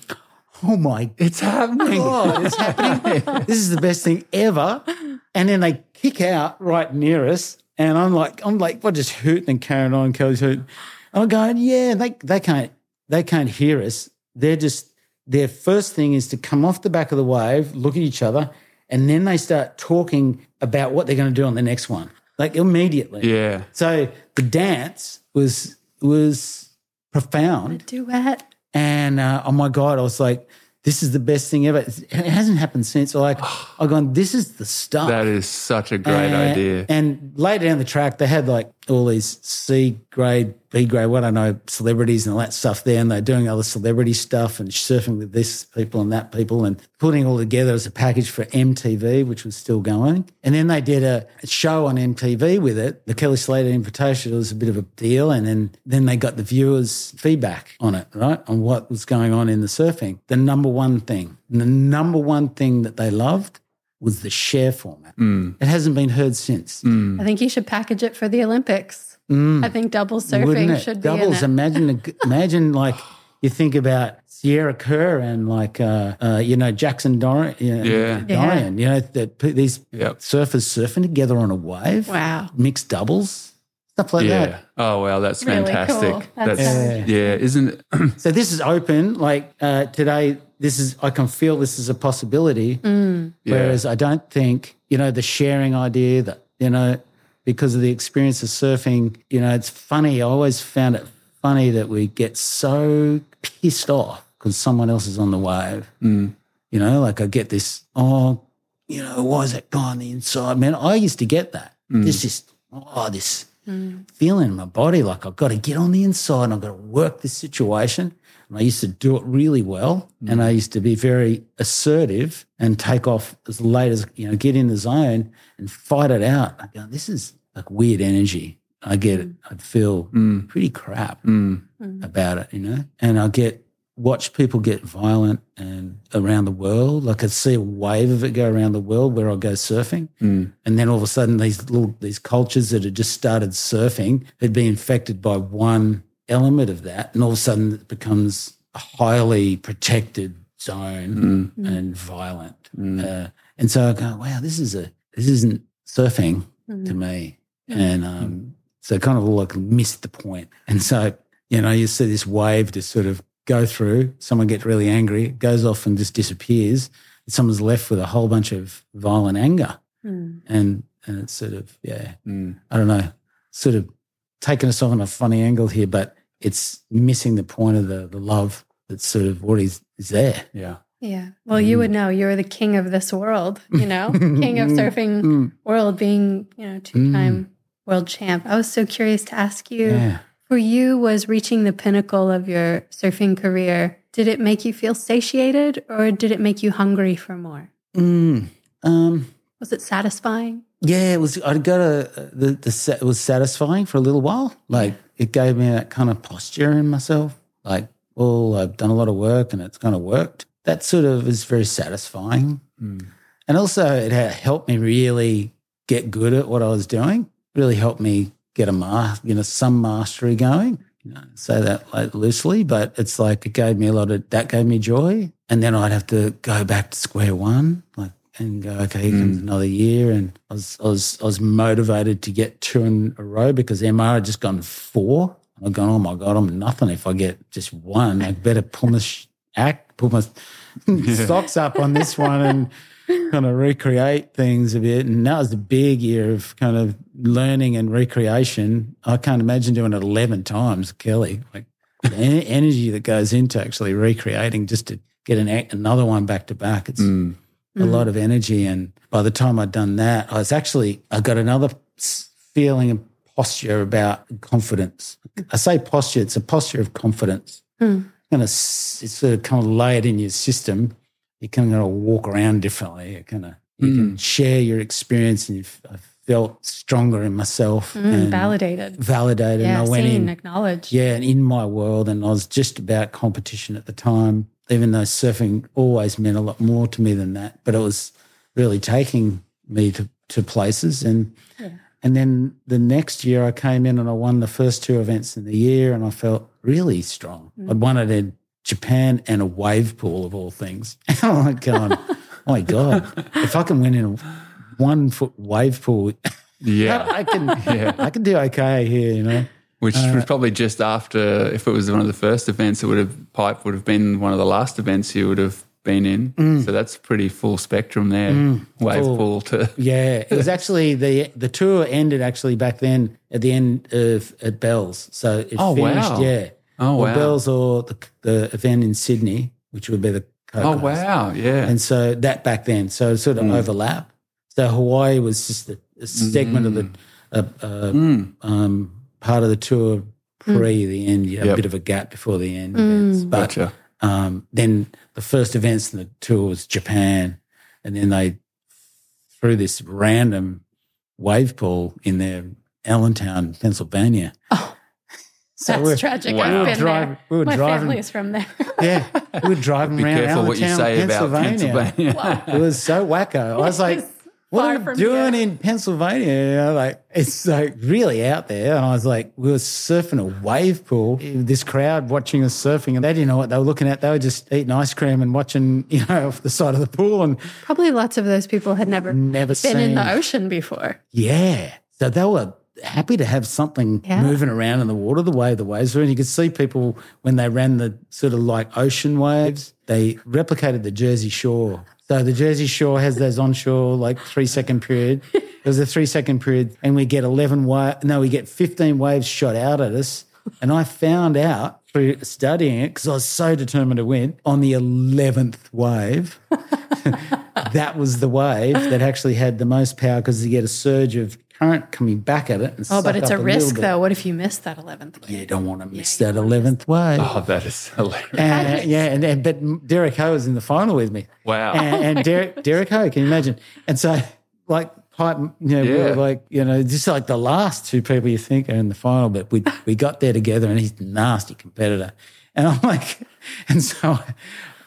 Speaker 3: oh my
Speaker 2: It's happening.
Speaker 3: God, oh. it's happening. this is the best thing ever. And then they kick out right near us. And I'm like, I'm like, what just hooting and carrying on, Kelly's hooting. I'm going, yeah, they they can't they can't hear us. They're just their first thing is to come off the back of the wave, look at each other, and then they start talking about what they're going to do on the next one. Like immediately.
Speaker 2: Yeah.
Speaker 3: So the dance was was profound.
Speaker 4: Duet.
Speaker 3: And uh, oh my God, I was like, this is the best thing ever. It hasn't happened since. Like, I've gone, this is the stuff.
Speaker 2: That is such a great
Speaker 3: And-
Speaker 2: idea.
Speaker 3: And later down the track, they had like all these C grade, B grade, what I know, celebrities and all that stuff there. And they're doing other celebrity stuff and surfing with this people and that people and putting all together as a package for MTV, which was still going. And then they did a show on MTV with it, the Kelly Slater invitation. It was a bit of a deal. And then, then they got the viewers' feedback on it, right? On what was going on in the surfing. The number one thing, the number one thing that they loved was the share format. It hasn't been heard since.
Speaker 4: I think you should package it for the Olympics. I think double surfing should
Speaker 3: Doubles.
Speaker 4: be in it.
Speaker 3: Imagine, imagine like you think about Sierra Kerr and like uh, uh, you know Jackson Dorian, you know,
Speaker 2: Yeah.
Speaker 3: Dorian. You know that p- these
Speaker 2: Yep.
Speaker 3: surfers surfing together on a wave.
Speaker 4: Wow.
Speaker 3: Mixed doubles, stuff like
Speaker 2: Yeah.
Speaker 3: that.
Speaker 2: Oh wow, that's
Speaker 4: Really
Speaker 2: fantastic.
Speaker 4: cool. That's
Speaker 2: That's,
Speaker 4: so
Speaker 2: yeah. isn't it?
Speaker 3: So this is open. Like uh, today, this is I can feel this is a possibility.
Speaker 4: Mm.
Speaker 3: Whereas I don't think, you know, the sharing idea that, you know, because of the experience of surfing, you know, it's funny. I always found it funny that we get so pissed off because someone else is on the wave.
Speaker 2: Mm.
Speaker 3: You know, like I get this, oh, you know, why is that guy on the inside? Man, I used to get that. This is oh, this feeling in my body like I've got to get on the inside and I've got to work this situation. And I used to do it really well. And I used to be very assertive and take off as late as, you know, get in the zone and fight it out. I go, this is like weird energy. I get it. I'd feel mm. pretty crap mm. about it, you know? And I get, watch people get violent and around the world. Like I'd see a wave of it go around the world where I go surfing. Mm. And then all of a sudden these little, these cultures that had just started surfing had been infected by one element of that. And all of a sudden it becomes a highly protected zone mm. Mm. and violent. Uh, and so I go, wow, this is a, this isn't surfing to me. And um, so kind of like missed the point. And so, you know, you see this wave just sort of go through, someone gets really angry, it goes off and just disappears. And someone's left with a whole bunch of violent anger. Hmm. And and it's sort of, yeah, hmm. I don't know, sort of taking us off on a funny angle here, but it's missing the point of the, the love that's sort of what is, is there.
Speaker 2: Yeah.
Speaker 4: Yeah. Well, you hmm. would know you're the king of this world, you know, king of surfing world, being, you know, two time world champ. I was so curious to ask you
Speaker 3: Yeah.
Speaker 4: For you, was reaching the pinnacle of your surfing career, did it make you feel satiated or did it make you hungry for more?
Speaker 3: Mm, um,
Speaker 4: Was it satisfying?
Speaker 3: Yeah, it was. I got a the the set it was satisfying for a little while. Like it gave me that kind of posture in myself. Like, well, I've done a lot of work and it's kind of worked. That sort of is very satisfying, and also it helped me really get good at what I was doing. Really helped me get a ma- you know, some mastery going. You know, say that like loosely, but it's like it gave me a lot of that gave me joy, and then I'd have to go back to square one, like and go, okay, here comes mm. another year. And I was, I was, I was motivated to get two in a row because MR had just gone four. I've gone, oh my God, I'm nothing if I get just one. I better pull my sh- act, pull my socks up on this one and kind of recreate things a bit. And that was a big year of kind of learning and recreation. I can't imagine doing it 11 times, Kelly. Like the en- energy that goes into actually recreating just to get an another one back to back. It's mm. a mm. lot of energy. And by the time I'd done that, I was actually, I got another feeling of posture about confidence. I say posture, it's a posture of confidence. Hmm. Kind of, s- it's sort of kind of layered in your system. You kind of walk around differently. You kind of, you can share your experience and you've, I felt stronger in myself
Speaker 4: Mm,
Speaker 3: and
Speaker 4: validated.
Speaker 3: validated.
Speaker 4: Yeah,
Speaker 3: and I went
Speaker 4: seen,
Speaker 3: in,
Speaker 4: acknowledged.
Speaker 3: yeah, and in my world, and I was just about competition at the time, even though surfing always meant a lot more to me than that. But it was really taking me to, to places. And and then the next year I came in and I won the first two events in the year and I felt really strong. I'd won it in Japan and a wave pool of all things. And I'm like going, oh my God, if I can win in a one foot wave pool,
Speaker 2: Yeah.
Speaker 3: I can
Speaker 2: Yeah.
Speaker 3: I can do okay here, you know.
Speaker 2: Which
Speaker 3: Uh,
Speaker 2: was probably just after, if it was one of the first events, it would have, pipe would have been one of the last events you would have been in. So that's pretty full spectrum there. Wave
Speaker 3: Mm. Full.
Speaker 2: pool to,
Speaker 3: Yeah, it was actually the the tour ended actually back then at the end of at Bells. So it
Speaker 2: Oh,
Speaker 3: finished,
Speaker 2: wow.
Speaker 3: yeah.
Speaker 2: Oh,
Speaker 3: Or
Speaker 2: wow.
Speaker 3: Bells or the the event in Sydney, which would be the
Speaker 2: oh, wow. Yeah.
Speaker 3: And so that back then, so it sort of overlap. So Hawaii was just a, a segment of the uh, uh, um, part of the tour pre the end. You had
Speaker 2: Yep.
Speaker 3: a bit of a gap before the end. events. But
Speaker 2: Gotcha.
Speaker 3: um, then the first events in the tour was Japan, and then they threw this random wave pool in their Allentown, Pennsylvania. So
Speaker 4: That's
Speaker 3: we're-
Speaker 4: tragic.
Speaker 2: Wow.
Speaker 4: I've
Speaker 2: We were
Speaker 4: been
Speaker 3: driving-
Speaker 4: there.
Speaker 3: we were
Speaker 4: My
Speaker 3: driving-
Speaker 4: family's from there.
Speaker 3: Yeah, we were driving
Speaker 2: Be
Speaker 3: around
Speaker 2: careful what you
Speaker 3: Allentown,
Speaker 2: say about
Speaker 3: Pennsylvania.
Speaker 2: Pennsylvania.
Speaker 3: It was so wacko. I was like, what
Speaker 4: far
Speaker 3: are we
Speaker 4: from
Speaker 3: doing
Speaker 4: here.
Speaker 3: in Pennsylvania? You know, like it's like really out there. And I was like, we were surfing a wave pool. This crowd watching us surfing, and they didn't know what they were looking at. They were just eating ice cream and watching, you know, off the side of the pool and
Speaker 4: Probably lots of those people had never
Speaker 3: never
Speaker 4: been
Speaker 3: seen.
Speaker 4: in the ocean before.
Speaker 3: Yeah. So they were happy to have something
Speaker 4: Yeah.
Speaker 3: moving around in the water the way the waves were. And you could see people when they ran the sort of like ocean waves, they replicated the Jersey Shore. So the Jersey Shore has those onshore like three second period. There's a three second period, and we get 11 wa- no, we get 15 waves shot out at us. And I found out through studying it because I was so determined to win on the 11th wave that was the wave that actually had the most power because you get a surge of current coming back at it. And
Speaker 4: Oh, but
Speaker 3: suck
Speaker 4: it's a
Speaker 3: up
Speaker 4: risk
Speaker 3: little
Speaker 4: though. What if you miss that 11th wave?
Speaker 3: Yeah, you don't want to miss that eleventh wave.
Speaker 2: Oh, that is hilarious.
Speaker 3: And, yeah, and, and but Derek Ho was in the final with me.
Speaker 2: Wow.
Speaker 3: And, and Derek Derek Ho, can you imagine? And so like pipe, you know, we were like you know, just like the last two people you think are in the final, but we we got there together, and he's a nasty competitor, and I'm like, and so.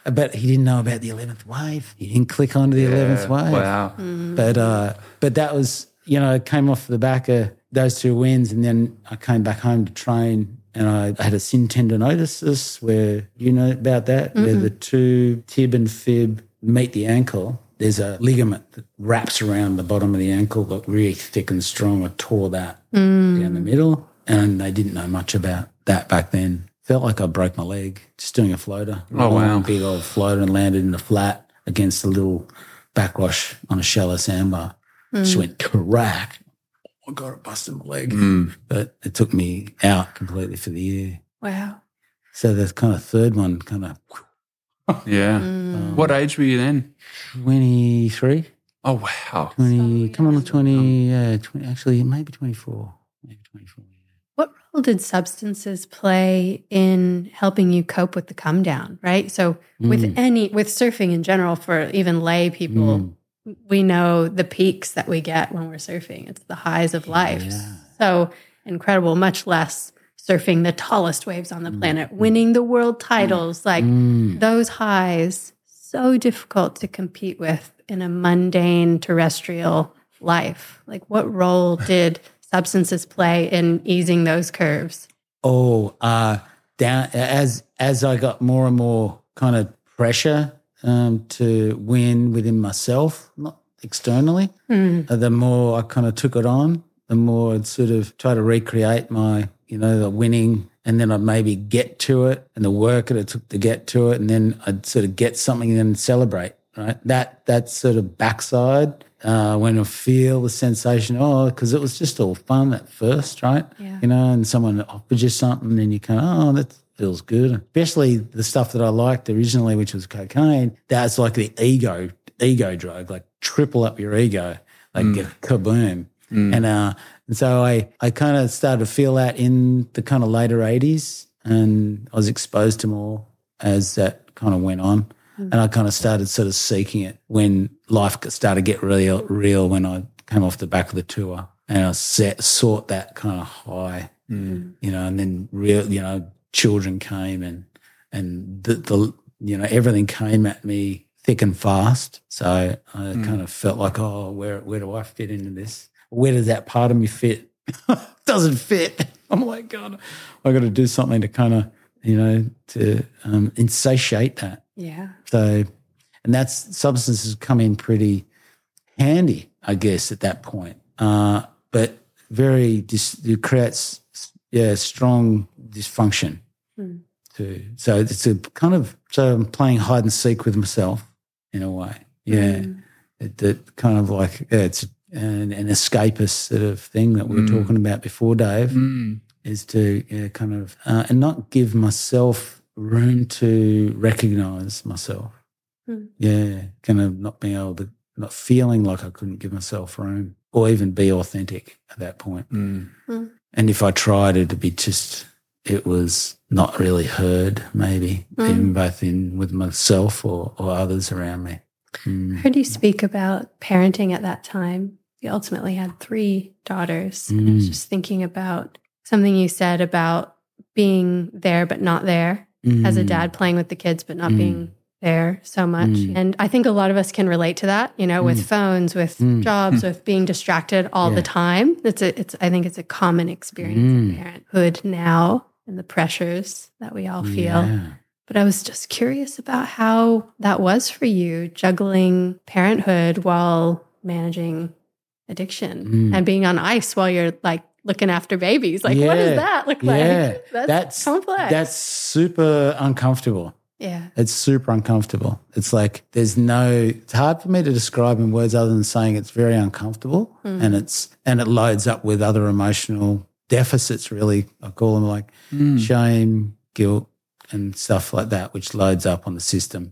Speaker 3: But he didn't know about the eleventh wave. He didn't click onto the eleventh
Speaker 2: Yeah.
Speaker 3: wave.
Speaker 2: Wow.
Speaker 3: But uh, but that was you know it came off the back of those two wins, and then I came back home to train, and I had a syndesmosis where you know about that, where the two tib and fib meet the ankle. There's a ligament that wraps around the bottom of the ankle, got really thick and strong. I tore that mm. down the middle, and they didn't know much about that back then. Felt like I broke my leg just doing a floater.
Speaker 2: Oh, wow.
Speaker 3: Long, Big old floater and landed in the flat against a little backwash on a shallow sandbar. Just went crack. Oh, I got it, busted my leg. But it took me out completely for the year.
Speaker 4: Wow.
Speaker 3: So the kind of third one, kind of
Speaker 2: Yeah.
Speaker 3: Mm.
Speaker 2: What age were you then?
Speaker 3: 23,
Speaker 2: Oh, wow.
Speaker 3: 20, come on, 20, uh, 20, actually, maybe 24. Maybe 24.
Speaker 4: What role did substances play in helping you cope with the come down, right? So with
Speaker 3: Mm.
Speaker 4: any with surfing in general for even lay people, we know the peaks that we get when we're surfing. It's the highs of life.
Speaker 3: Yeah.
Speaker 4: So incredible, much less surfing the tallest waves on the planet, winning the world titles, like
Speaker 3: Mm.
Speaker 4: those highs so difficult to compete with in a mundane terrestrial life. Like what role did substances play in easing those curves?
Speaker 3: Oh, uh, down as as I got more and more kind of pressure um, to win within myself, not externally, uh, the more I kind of took it on, the more I'd sort of try to recreate my, you know, the winning, and then I'd maybe get to it and the work that it took to get to it, and then I'd sort of get something and then celebrate. Right, that that sort of backside uh, when I feel the sensation, oh, because it was just all fun at first, right?
Speaker 4: Yeah.
Speaker 3: You know, and someone offers you something, and you kind of, oh, that feels good. Especially the stuff that I liked originally, which was cocaine. That's like the ego, ego drug, like triple up your ego, like mm. get kaboom. Mm. And uh, and so I I kind of started to feel that in the kind of later eighties, and I was exposed to more as that kind of went on. Mm. And I kind of started sort of seeking it when life started to get real, real when I came off the back of the tour and I set, sought that kind of high, you know, and then real, you know, children came and, and the, the, you know, everything came at me thick and fast. So I kind of felt like, oh, where, where do I fit into this? Where does that part of me fit? Doesn't fit. I'm like, God, I got to do something to kind of you know, to um, insatiate that.
Speaker 4: Yeah.
Speaker 3: So, and that's substances come in pretty handy, I guess, at that point. Uh, but very, dis- it creates, yeah, strong dysfunction
Speaker 4: Hmm.
Speaker 3: too. So it's a kind of, so I'm playing hide and seek with myself in a way. Yeah.
Speaker 4: Mm.
Speaker 3: It, that kind of like, yeah, it's an, an escapist sort of thing that we were
Speaker 2: Mm.
Speaker 3: talking about before, Dave
Speaker 2: Mm.
Speaker 3: is to yeah, kind of uh, and not give myself room to recognize myself.
Speaker 4: Hmm.
Speaker 3: Yeah, kind of not being able to, not feeling like I couldn't give myself room or even be authentic at that point.
Speaker 2: Mm.
Speaker 3: And if I tried, it'd be just, it was not really heard, maybe,
Speaker 4: Mm.
Speaker 3: even both in with myself or, or others around me.
Speaker 4: I
Speaker 3: Mm.
Speaker 4: heard you speak about parenting at that time. You ultimately had three daughters. I was
Speaker 3: Mm.
Speaker 4: just thinking about something you said about being there but not there as a
Speaker 3: Mm.
Speaker 4: dad, playing with the kids but not
Speaker 3: Mm.
Speaker 4: being there so much.
Speaker 3: Mm.
Speaker 4: And I think a lot of us can relate to that, you know, with
Speaker 3: Mm.
Speaker 4: phones, with
Speaker 3: Mm.
Speaker 4: jobs, with being distracted all
Speaker 3: Yeah.
Speaker 4: the time. It's a it's I think it's a common experience
Speaker 3: Mm.
Speaker 4: in parenthood now and the pressures that we all feel.
Speaker 3: Yeah.
Speaker 4: But I was just curious about how that was for you, juggling parenthood while managing addiction
Speaker 3: Mm.
Speaker 4: and being on ice while you're like looking after babies. Like, what does that look
Speaker 3: Yeah.
Speaker 4: like? That's,
Speaker 3: That's
Speaker 4: complex.
Speaker 3: That's super uncomfortable.
Speaker 4: yeah.
Speaker 3: It's super uncomfortable. It's like there's no. It's hard for me to describe in words other than saying it's very uncomfortable,
Speaker 4: Mm.
Speaker 3: and it's and it loads up with other emotional deficits. Really, I call them like
Speaker 2: Mm.
Speaker 3: shame, guilt, and stuff like that, which loads up on the system.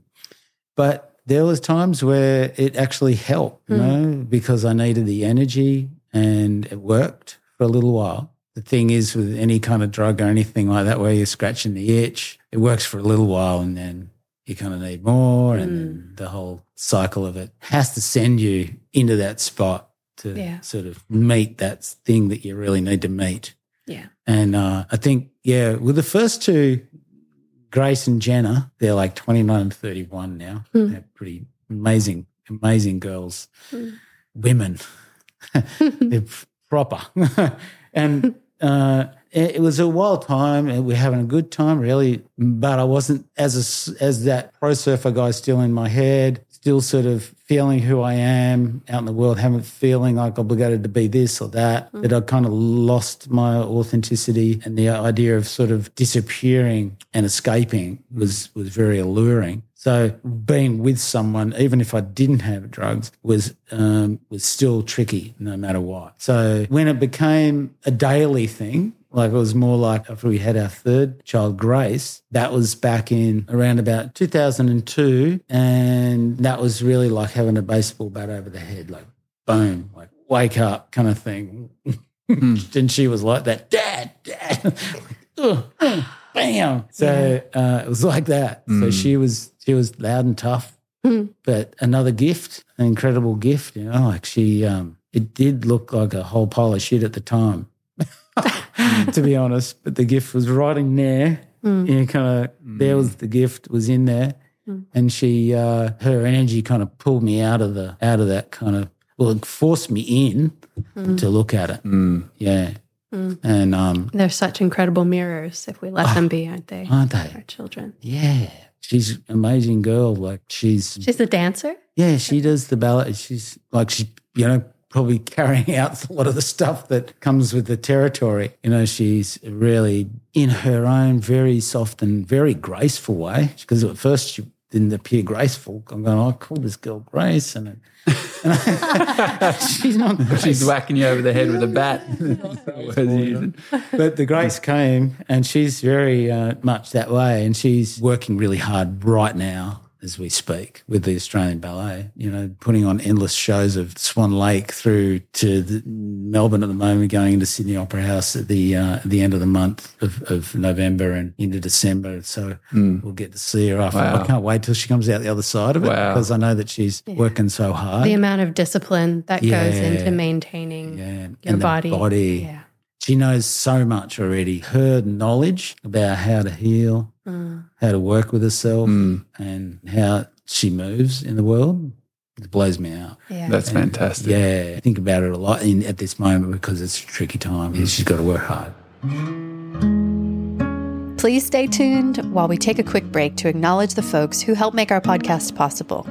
Speaker 3: But there was times where it actually helped, you
Speaker 4: Mm.
Speaker 3: know, because I needed the energy, and it worked for a little while. The thing is, with any kind of drug or anything like that, where you're scratching the itch, it works for a little while, and then you kind of need more, and the whole cycle of it has to send you into that spot to
Speaker 4: Yeah.
Speaker 3: sort of meet that thing that you really need to meet.
Speaker 4: Yeah.
Speaker 3: And uh, I think, yeah, with the first two, Grace and Jenna, they're like 29 and 31 now.
Speaker 4: Hmm.
Speaker 3: They're pretty amazing, amazing girls,
Speaker 4: Hmm.
Speaker 3: women. they're proper. and uh, it, it was a wild time. and We're having a good time, really. But I wasn't as a as that pro surfer guy still in my head, still sort of feeling who I am out in the world, having feeling like obligated to be this or that. That I kind of lost my authenticity, and the idea of sort of disappearing and escaping was was very alluring. So being with someone, even if I didn't have drugs, was um, was still tricky, no matter what. So when it became a daily thing, like it was more like after we had our third child, Grace, that was back in around about 2002, and that was really like having a baseball bat over the head, like boom, like wake up kind of thing. and she was like that, Dad, Dad. Ugh, ugh, Bam. So uh, it was like that. So she was she was loud and tough,
Speaker 4: Hmm.
Speaker 3: but another gift, an incredible gift. You know, like she, um, it did look like a whole pile of shit at the time, to be honest. But the gift was right in there.
Speaker 4: Hmm.
Speaker 3: You know, kind of there was the gift was in there, and she, uh, her energy kind of pulled me out of the out of that kind of well, it forced me in
Speaker 4: Hmm.
Speaker 3: to look at it.
Speaker 2: Mm.
Speaker 3: Yeah, and um,
Speaker 4: They're such incredible mirrors if we let
Speaker 3: Ah.
Speaker 4: them be, aren't they?
Speaker 3: aren't they?
Speaker 4: Our children.
Speaker 3: Yeah. She's an amazing girl. Like she's
Speaker 4: She's a dancer.
Speaker 3: yeah, she does the ballet. She's like she you know, probably carrying out a lot of the stuff that comes with the territory. You know, she's really in her own very soft and very graceful way. Because at first she didn't appear graceful. I'm going, oh, I call this girl Grace, and, and she's not. Grace.
Speaker 2: She's whacking you over the head with a bat. That's the word you're using.
Speaker 3: but the grace came and she's very uh, much that way and she's working really hard right now as we speak with the Australian Ballet, you know, putting on endless shows of Swan Lake through to the Melbourne at the moment, going into Sydney Opera House at the uh, at the end of the month of, of November and into December. So we'll get to see her after.
Speaker 2: Wow.
Speaker 3: I can't wait till she comes out the other side of it
Speaker 2: Wow.
Speaker 3: because I know that she's working so hard.
Speaker 4: The amount of discipline that goes into maintaining
Speaker 3: yeah,
Speaker 4: your
Speaker 3: and the
Speaker 4: body.
Speaker 3: body.
Speaker 4: Yeah.
Speaker 3: She knows so much already. Her knowledge about how to heal,
Speaker 4: Mm.
Speaker 3: how to work with herself,
Speaker 2: Mm.
Speaker 3: and how she moves in the world, it blows me out.
Speaker 4: Yeah.
Speaker 2: That's fantastic.
Speaker 3: Yeah, I think about it a lot in, at this moment because it's a tricky time. She's got to work hard.
Speaker 1: Please stay tuned while we take a quick break to acknowledge the folks who help make our podcast possible.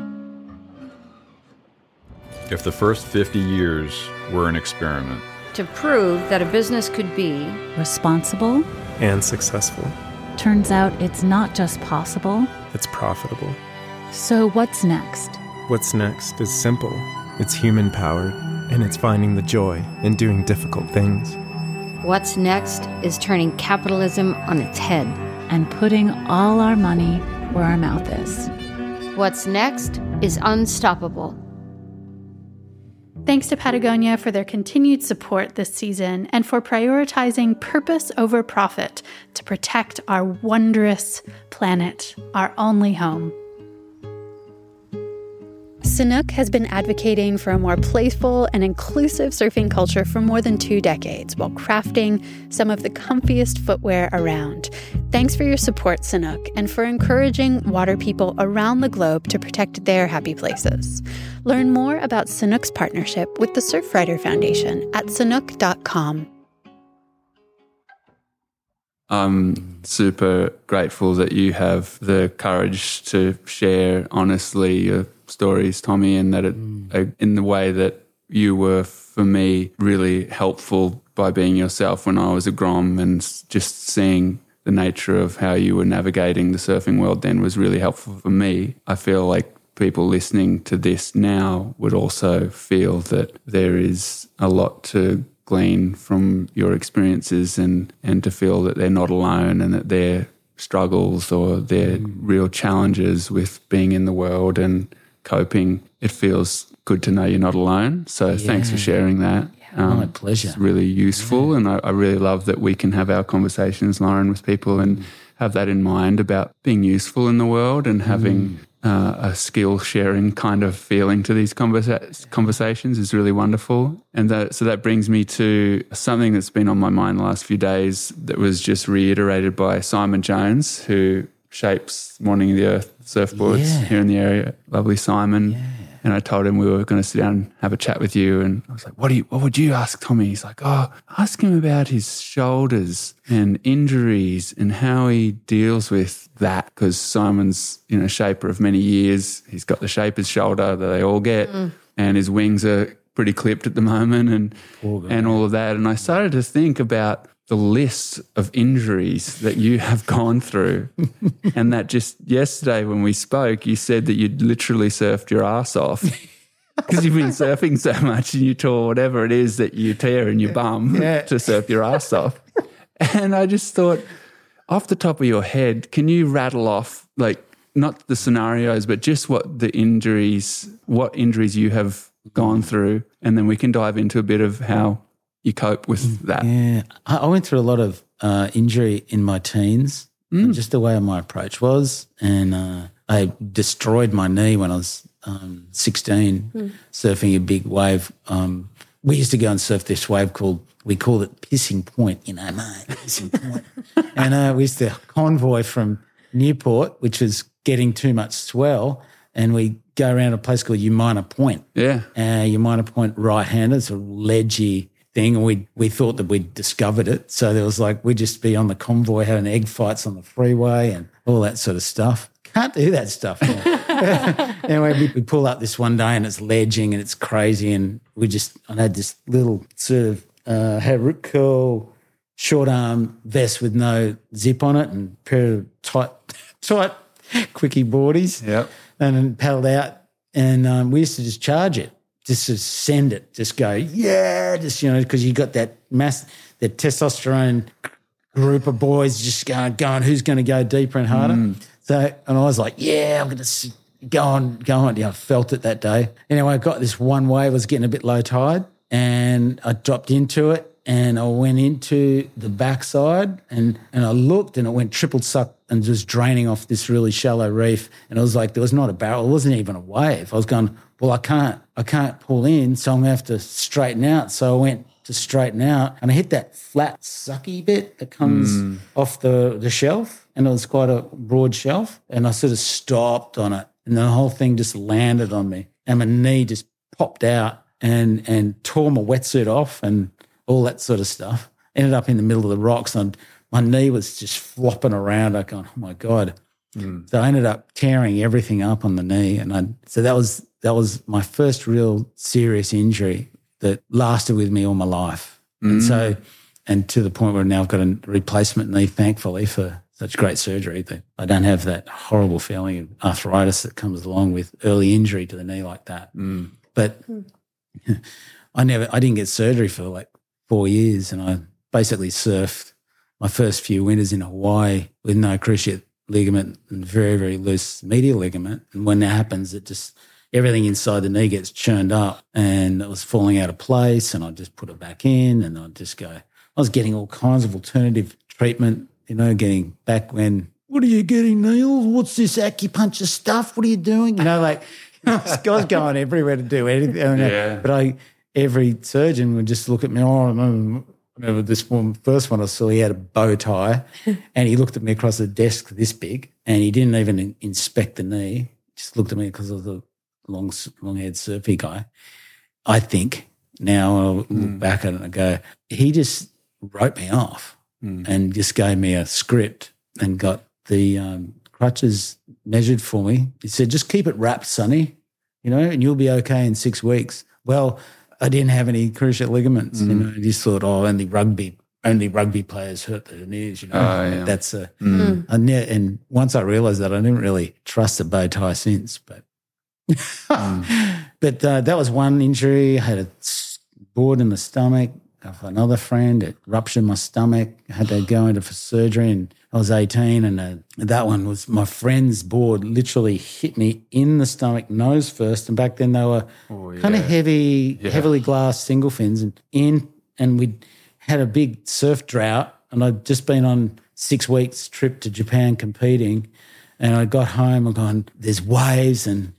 Speaker 5: If the first 50 years were an experiment,
Speaker 6: to prove that a business could be
Speaker 7: responsible
Speaker 8: and successful,
Speaker 7: turns out it's not just possible,
Speaker 8: it's profitable.
Speaker 7: So, what's next?
Speaker 8: What's next is simple it's human powered, and it's finding the joy in doing difficult things.
Speaker 6: What's next is turning capitalism on its head
Speaker 7: and putting all our money where our mouth is.
Speaker 6: What's next is unstoppable.
Speaker 1: Thanks to Patagonia for their continued support this season and for prioritizing purpose over profit to protect our wondrous planet, our only home. Sanuk has been advocating for a more playful and inclusive surfing culture for more than two decades while crafting some of the comfiest footwear around. Thanks for your support, Sanuk, and for encouraging water people around the globe to protect their happy places. Learn more about Sanuk's partnership with the Surfrider Foundation at sanuk.com.
Speaker 2: I'm super grateful that you have the courage to share honestly your stories, Tommy, and that it, mm. uh, in the way that you were for me really helpful by being yourself when I was a Grom and just seeing the nature of how you were navigating the surfing world then was really helpful for me. I feel like people listening to this now would also feel that there is a lot to glean from your experiences and, and to feel that they're not alone and that their struggles or their mm. real challenges with being in the world and coping, it feels good to know you're not alone. So yeah. thanks for sharing that.
Speaker 3: Yeah, um, my pleasure.
Speaker 2: It's really useful. Yeah. And I, I, really love that we can have our conversations, Lauren, with people and have that in mind about being useful in the world and having mm. uh, a skill sharing kind of feeling to these conversa- conversations is really wonderful. And that, so that brings me to something that's been on my mind the last few days that was just reiterated by Simon Jones, who shapes Morning of the Earth surfboards yeah. here in the area. Lovely Simon. Yeah. And I told him we were going to sit down and have a chat with you. And I was like, what, do you, what would you ask Tommy? He's like, oh, ask him about his shoulders and injuries and how he deals with that. Because Simon's, you know, shaper of many years. He's got the shaper's shoulder that they all get. Mm. And his wings are pretty clipped at the moment and, and all of that. And I started to think about the list of injuries that you have gone through. and that just yesterday when we spoke, you said that you'd literally surfed your ass off. Because you've been surfing so much and you tore whatever it is that you tear in your bum yeah. to surf your ass off. And I just thought, off the top of your head, can you rattle off like not the scenarios, but just what the injuries, what injuries you have gone through, and then we can dive into a bit of how you cope with mm, that?
Speaker 3: Yeah, I went through a lot of uh, injury in my teens, mm. just the way my approach was, and uh, I destroyed my knee when I was um, 16, mm. surfing a big wave. Um, we used to go and surf this wave called we called it Pissing Point, you know, mate, Pissing and uh, we used to convoy from Newport, which was getting too much swell, and we go around a place called Umina Point.
Speaker 2: Yeah.
Speaker 3: Uh, Umina Point right handed, it's a ledgy thing, and we we thought that we'd discovered it. So there was like we'd just be on the convoy having egg fights on the freeway and all that sort of stuff. Can't do that stuff. anyway, we, we, pull up this one day and it's ledging and it's crazy, and we just I had this little sort of uh, curl short arm vest with no zip on it and pair of tight tight quickie boardies.
Speaker 2: Yep.
Speaker 3: And then paddled out, and um, we used to just charge it just send it, just go, yeah, just, you know, because you got that mass, that testosterone group of boys just going, going who's going to go deeper and harder. Mm. So, and I was like, yeah, I'm going to go on, go on. Yeah, I felt it that day. Anyway, I got this one wave, was getting a bit low tide, and I dropped into it and I went into the backside and, and I looked and it went triple suck and just draining off this really shallow reef. And it was like, there was not a barrel, it wasn't even a wave. I was going, well, I can't, I can't pull in, so I'm gonna have to straighten out. So I went to straighten out and I hit that flat sucky bit that comes mm. off the, the shelf. And it was quite a broad shelf. And I sort of stopped on it. And the whole thing just landed on me. And my knee just popped out and and tore my wetsuit off and all that sort of stuff. Ended up in the middle of the rocks and my knee was just flopping around. I going, oh my god. Mm. So I ended up tearing everything up on the knee, and I so that was that was my first real serious injury that lasted with me all my life. And mm. so, and to the point where now I've got a replacement knee, thankfully, for such great surgery that I don't have that horrible feeling of arthritis that comes along with early injury to the knee like that. Mm. But hmm. I never, I didn't get surgery for like four years, and I basically surfed my first few winters in Hawaii with no cruciate ligament and very, very loose medial ligament. And when that happens, it just everything inside the knee gets churned up, and it was falling out of place. And I just put it back in, and I'd just go. I was getting all kinds of alternative treatment, you know, getting back when. What are you getting, Neil? What's this acupuncture stuff? What are you doing? You know, like this guy's going everywhere to do anything.
Speaker 2: Yeah.
Speaker 3: But I, every surgeon would just look at me. Oh, remember, this one, first one I saw. He had a bow tie, and he looked at me across the desk this big, and he didn't even in- inspect the knee. Just looked at me because of the long, long-haired surfy guy. I think now I look back at it and I go, he just wrote me off and just gave me a script and got the um, crutches measured for me. He said, just keep it wrapped, Sonny, you know, and you'll be okay in six weeks. Well, I didn't have any cruciate ligaments, you mm. know. I just thought, oh, only rugby, only rugby players hurt their knees, you know.
Speaker 2: Oh, yeah.
Speaker 3: That's a, mm. hmm. I ne- and once I realized that, I didn't really trust the bow tie since, but. Mm. but uh, that was one injury. I had a board in the stomach of another friend. It ruptured my stomach. I had to go into for surgery, and I was 18. And uh, that one was my friend's board literally hit me in the stomach, nose first. And back then they were kind of heavy, heavily glass single fins, and in. And we had a big surf drought, and I'd just been on six weeks trip to Japan competing. And I got home, I'm going, there's waves, and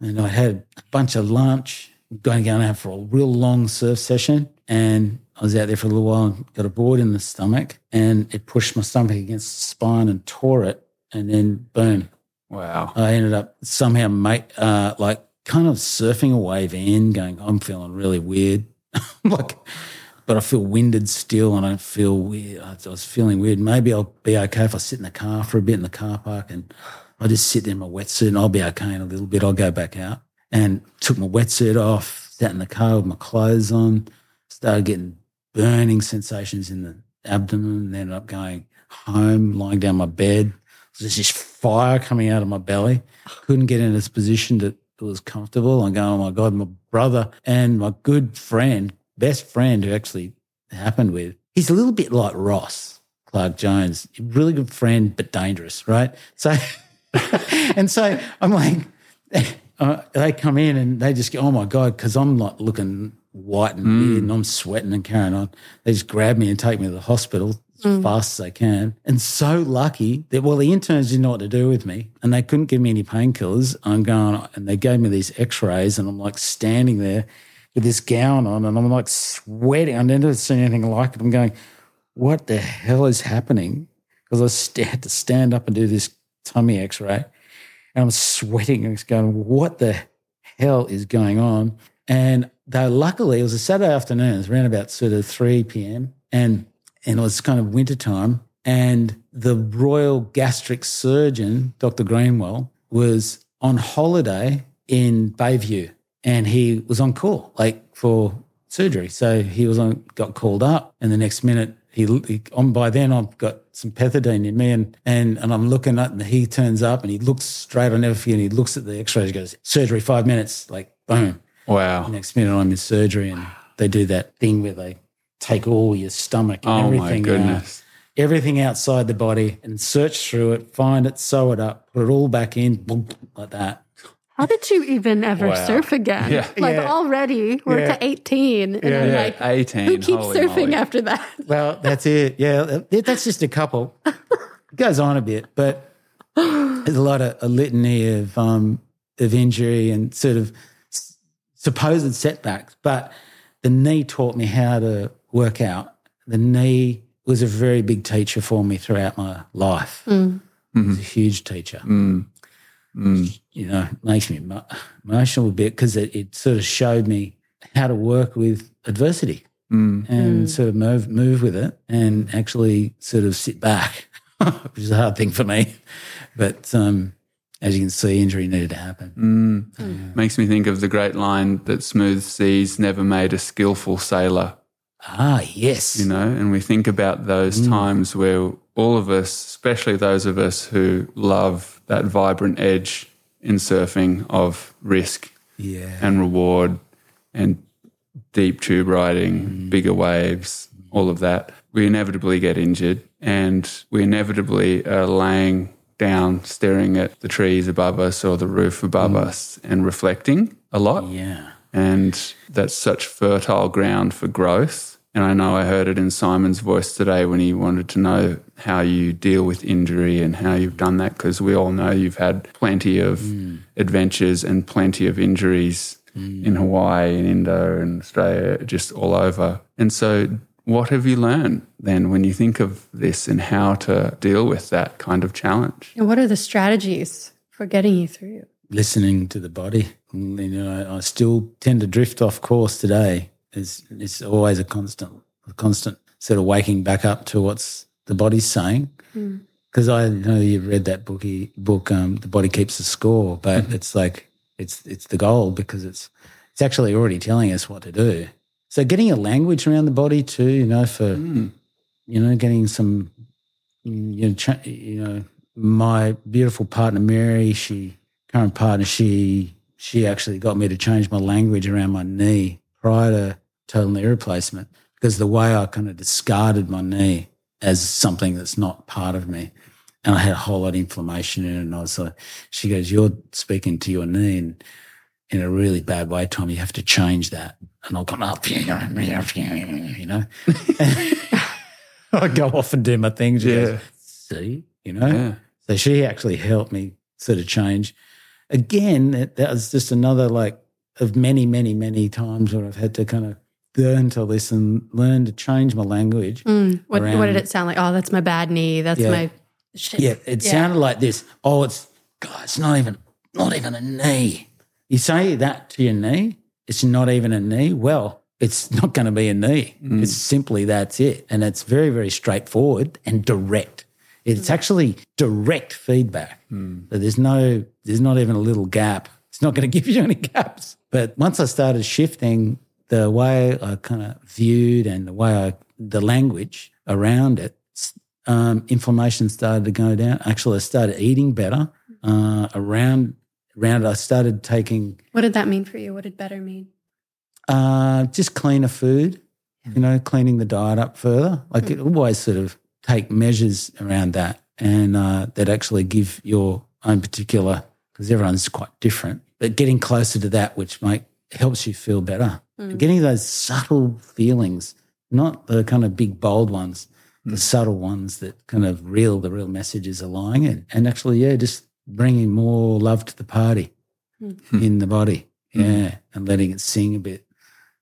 Speaker 3: and I had a bunch of lunch, going going out for a real long surf session. And I was out there for a little while and got a board in the stomach and it pushed my stomach against the spine and tore it. And then boom,
Speaker 2: Wow.
Speaker 3: I ended up somehow mate, uh, like kind of surfing a wave in, going, I'm feeling really weird. like, but I feel winded still and I don't feel weird. I was feeling weird. Maybe I'll be okay if I sit in the car for a bit in the car park and I just sit there in my wetsuit and I'll be okay in a little bit. I'll go back out and took my wetsuit off, sat in the car with my clothes on, started getting burning sensations in the abdomen, and ended up going home, lying down my bed. There's this fire coming out of my belly. Couldn't get in this position that was comfortable. I'm going, oh my God, my brother and my good friend, best friend who actually happened with, he's a little bit like Ross, Clarke-Jones, really good friend, but dangerous, right? So, and so I'm like, uh, they come in and they just go, oh my God, because I'm not looking white mm. and weird and I'm sweating and carrying on. They just grab me and take me to the hospital as mm. fast as they can. And so lucky that, well, the interns didn't know what to do with me and they couldn't give me any painkillers. I'm going, and they gave me these x rays and I'm like standing there with this gown on and I'm like sweating. I've never seen anything like it. I'm going, what the hell is happening? Because I st- had to stand up and do this tummy x ray and I'm sweating and it's going, what the hell is going on? And though luckily it was a Saturday afternoon, it was around about sort of 3 p.m. and and it was kind of winter time. And the Royal Gastric Surgeon, Dr. Greenwell, was on holiday in Bayview and he was on call, like for surgery. So he was on, got called up, and the next minute he, he on by then I've got some pethidine in me, and and and I'm looking at, and he turns up and he looks straight. I never forget. And he looks at the X-rays, goes surgery five minutes, like boom.
Speaker 2: Wow.
Speaker 3: Next minute I'm in surgery, and they do that thing where they take all your stomach and
Speaker 2: Oh my
Speaker 3: everything, out,
Speaker 2: goodness.
Speaker 3: everything outside the body, and search through it, find it, sew it up, put it all back in, boom, like that.
Speaker 4: How did you even ever
Speaker 2: Wow.
Speaker 4: surf again?
Speaker 2: Yeah.
Speaker 4: Like
Speaker 3: Yeah.
Speaker 4: already we're
Speaker 3: Yeah.
Speaker 4: to 18. And I'm
Speaker 2: Yeah,
Speaker 4: like,
Speaker 2: 18.
Speaker 4: who keeps
Speaker 2: holy
Speaker 4: surfing
Speaker 2: moly.
Speaker 4: after that?
Speaker 3: Well, that's it. Yeah, that's just a couple. It goes on a bit, but there's a lot of a litany of um, of injury and sort of s- supposed setbacks. But the knee taught me how to work out. The knee was a very big teacher for me throughout my life. Mm. It was a mm-hmm. huge teacher. Mm. Mm. You know, it makes me emotional a bit because it, it sort of showed me how to work with adversity. and sort of move move with it and actually sort of sit back, which is a hard thing for me. But um, as you can see, injury needed to happen. Mm.
Speaker 2: Makes me think of the great line that smooth seas never made a skillful sailor.
Speaker 3: Ah, yes.
Speaker 2: you know, and we think about those mm. times where all of us, especially those of us who love that vibrant edge in surfing of risk
Speaker 3: yeah.
Speaker 2: and reward and deep tube riding, mm. bigger waves, all of that, we inevitably get injured and we inevitably are laying down, staring at the trees above us or the roof above mm. us and reflecting a lot.
Speaker 3: Yeah.
Speaker 2: And that's such fertile ground for growth. And I know I heard it in Simon's voice today when he wanted to know how you deal with injury and how you've done that, because we all know you've had plenty of mm. adventures and plenty of injuries mm. in Hawaii and Indo and Australia, just all over. And so, what have you learned then when you think of this and how to deal with that kind of challenge?
Speaker 4: And what are the strategies for getting you through?
Speaker 3: Listening to the body. You know, I still tend to drift off course today. It's, it's always a constant, a constant sort of waking back up to what's the body's saying. Because I know you've read that bookie, book, um, The Body Keeps the Score, but it's like it's it's the goal because it's it's actually already telling us what to do. So getting a language around the body too, you know, for you know, getting some, mm, you know, cha- you know, my beautiful partner Mary, she current partner, she she actually got me to change my language around my knee prior to total knee replacement because the way I kind of discarded my knee as something that's not part of me. And I had a whole lot of inflammation in it. And I was like, she goes, You're speaking to your knee in, in a really bad way, Tom. You have to change that. And I've gone up, you know. I go off and do my things. She goes,
Speaker 2: Yeah.
Speaker 3: See, you know.
Speaker 2: Yeah.
Speaker 3: So she actually helped me sort of change. Again, that, that was just another like of many, many, many times where I've had to kind of learn to listen, learn to change my language.
Speaker 4: Mm, what, what did it sound like? Oh, that's my bad knee. That's
Speaker 3: Yeah.
Speaker 4: my shit.
Speaker 3: Yeah, it sounded like this. Oh, it's God, it's not even not even a knee. You say that to your knee, it's not even a knee. Well, it's not going to be a knee. It's simply that's it, and it's very very straightforward and direct. It's actually direct feedback. So there's no there's not even a little gap. It's not going to give you any gaps. But once I started shifting the way I kind of viewed and the way I the language around it, um, inflammation started to go down. Actually, I started eating better. Uh, around around, I started taking
Speaker 4: What did that mean for you? What did better mean?
Speaker 3: uh, just cleaner food. You know, cleaning the diet up further. Like it always sort of take measures around that, and uh, that actually give your own particular because everyone's quite different. But getting closer to that, which make helps you feel better. Getting those subtle feelings, not the kind of big bold ones, the subtle ones that kind of real the real messages are lying in, and actually, yeah, just bringing more love to the party in the body, yeah, and letting it sing a bit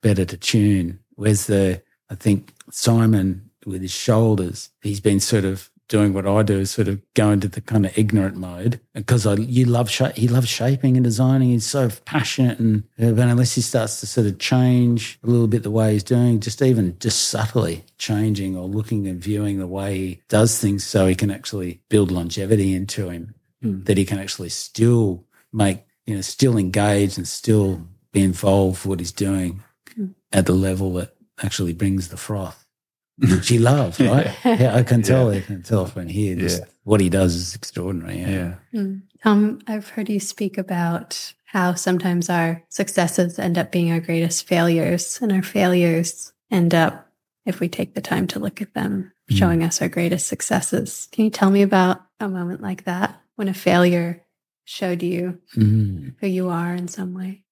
Speaker 3: better to tune. Where's the, I think Simon with his shoulders, he's been sort of doing what I do, is sort of go into the kind of ignorant mode because I, you love, sha- he loves shaping and designing. He's so passionate. And uh, but unless he starts to sort of change a little bit the way he's doing, just even just subtly changing or looking and viewing the way he does things so he can actually build longevity into him, Mm. that he can actually still make, you know, still engage and still be involved with what he's doing mm. at the level that actually brings the froth, which he loves, right? yeah, I can tell. I can tell from here. Just
Speaker 2: Yeah.
Speaker 3: what he does is extraordinary. Yeah.
Speaker 2: Yeah.
Speaker 4: Tom, I've heard you speak about how sometimes our successes end up being our greatest failures, and our failures end up, if we take the time to look at them, showing us our greatest successes. Can you tell me about a moment like that when a failure showed you
Speaker 3: Mhm.
Speaker 4: who you are in some way?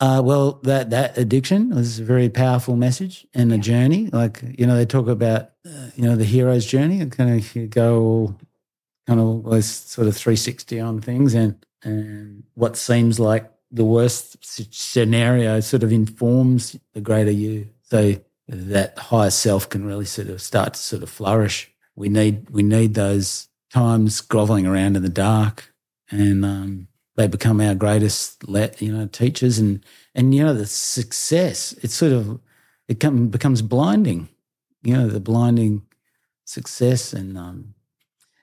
Speaker 3: Uh, well, that that addiction was a very powerful message and a journey. Like you know, they talk about uh, you know the hero's journey and kind of you go all kind of always sort of three sixty on things, and and what seems like the worst scenario sort of informs the greater you. So that higher self can really sort of start to sort of flourish. We need we need those times groveling around in the dark, and um, they become our greatest let you know teachers and and you know the success it sort of it come, becomes blinding. You know, the blinding success and um,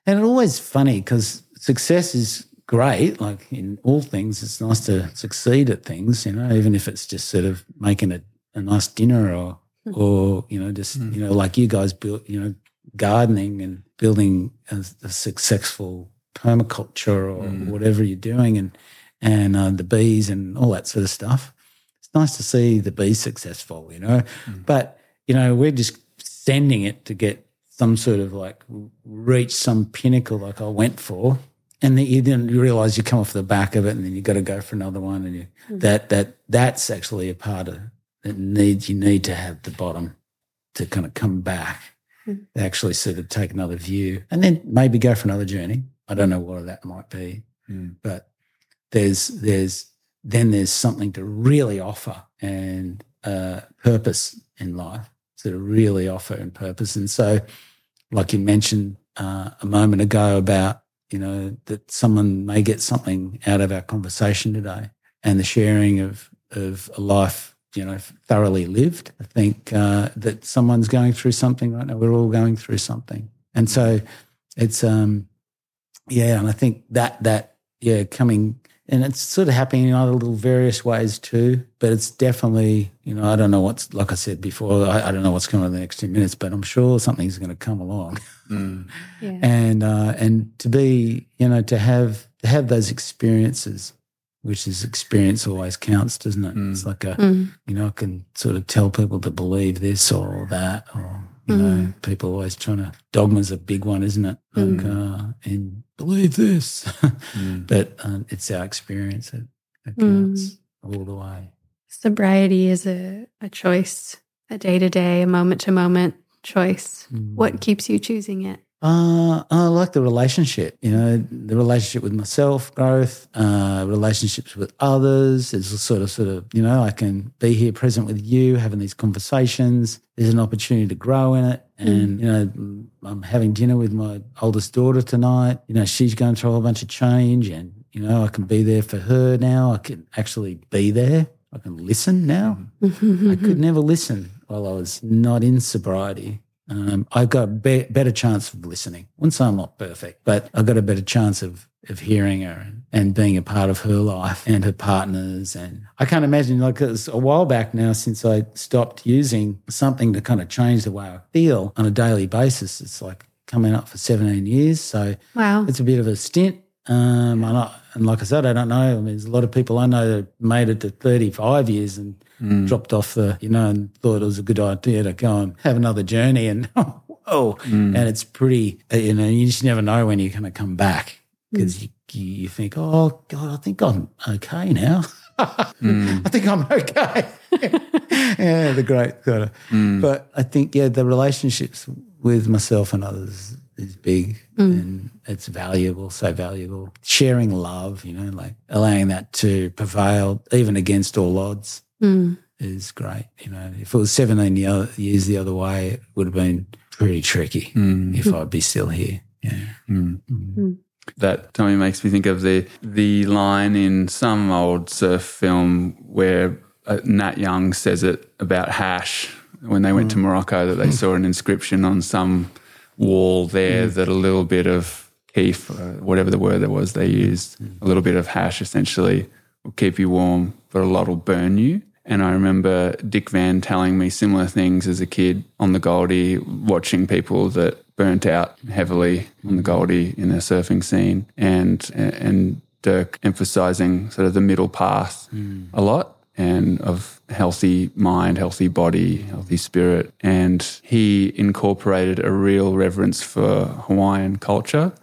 Speaker 3: and it's always funny because success is great. Like in all things, it's nice to succeed at things. You know, even if it's just sort of making a, a nice dinner or or you know just you know like you guys built you know gardening and building a, a successful permaculture or hmm. whatever you're doing and and uh, the bees and all that sort of stuff. It's nice to see the bees successful, you know. Hmm. But you know, we're just sending it to get some sort of like reach some pinnacle like I went for. And then you then you realize you come off the back of it, and then you got to go for another one, and you, hmm. that that that's actually a part of that needs you need to have the bottom to kind of come back, actually sort of take another view, and then maybe go for another journey. I don't know what that might be, but there's there's then there's something to really offer and uh, purpose in life to really offer and purpose. And so, like you mentioned uh, a moment ago about you know that someone may get something out of our conversation today and the sharing of of a life you know thoroughly lived. I think uh, that someone's going through something right now. We're all going through something, and so it's um yeah, and I think that that yeah coming and it's sort of happening in other little various ways too. But it's definitely you know I don't know what's like I said before I, I don't know what's coming in the next two minutes, but I'm sure something's going to come along.
Speaker 4: Yeah.
Speaker 3: and uh, and to be you know to have to have those experiences which is experience always counts doesn't it? It's like a
Speaker 4: Mm.
Speaker 3: you know i can sort of tell people to believe this or that or you know people always trying to dogma's a big one isn't it? Like uh, and believe this. But um, it's our experience that, that counts all the way.
Speaker 4: Sobriety is a, a choice, a day to day, a moment to moment choice. What keeps you choosing it?
Speaker 3: Uh, I like the relationship, you know, the relationship with myself, growth, uh, relationships with others. It's a sort of, sort of, you know, I can be here present with you, having these conversations. There's an opportunity to grow in it. And, you know, I'm having dinner with my oldest daughter tonight. You know, she's going through a whole bunch of change and, you know, I can be there for her now. I can actually be there. I can listen now. I could never listen while I was not in sobriety. Um, I've got a be- better chance of listening. Wouldn't say I'm not perfect, but I've got a better chance of of hearing her and, and being a part of her life and her partners. And I can't imagine, like, it's a while back now since I stopped using something to kind of change the way I feel on a daily basis. It's like coming up for 17 years. So
Speaker 4: Wow.
Speaker 3: it's a bit of a stint. Um, and, I, and like I said, I don't know. I mean, there's a lot of people I know that made it to 35 years and hmm. dropped off the, you know, and thought it was a good idea to go and have another journey. And oh, and it's pretty, uh, you know, you just never know when you're going to come back hmm. because you, you think, oh God, I think I'm okay now. I think I'm okay. yeah, the great kind of. But I think, yeah, the relationships with myself and others is big mm. and it's valuable, so valuable. Sharing love, you know, like allowing that to prevail even against all odds
Speaker 4: Mm.
Speaker 3: is great. You know, if it was 17 years the other way, it would have been pretty tricky mm. if I'd be still here. Yeah. Mm.
Speaker 2: That Tommy makes me think of the the line in some old surf film where uh, Nat Young says it about hash when they went to Morocco that they saw an inscription on some wall there that a little bit of keef, uh, whatever the word that was they used, a little bit of hash essentially will keep you warm, but a lot will burn you. And I remember Dick Van telling me similar things as a kid on the Goldie, watching people that burnt out heavily on the Goldie in the surfing scene, and and Dirk emphasizing sort of the middle path a lot and of healthy mind, healthy body, healthy spirit. And he incorporated a real reverence for Hawaiian culture.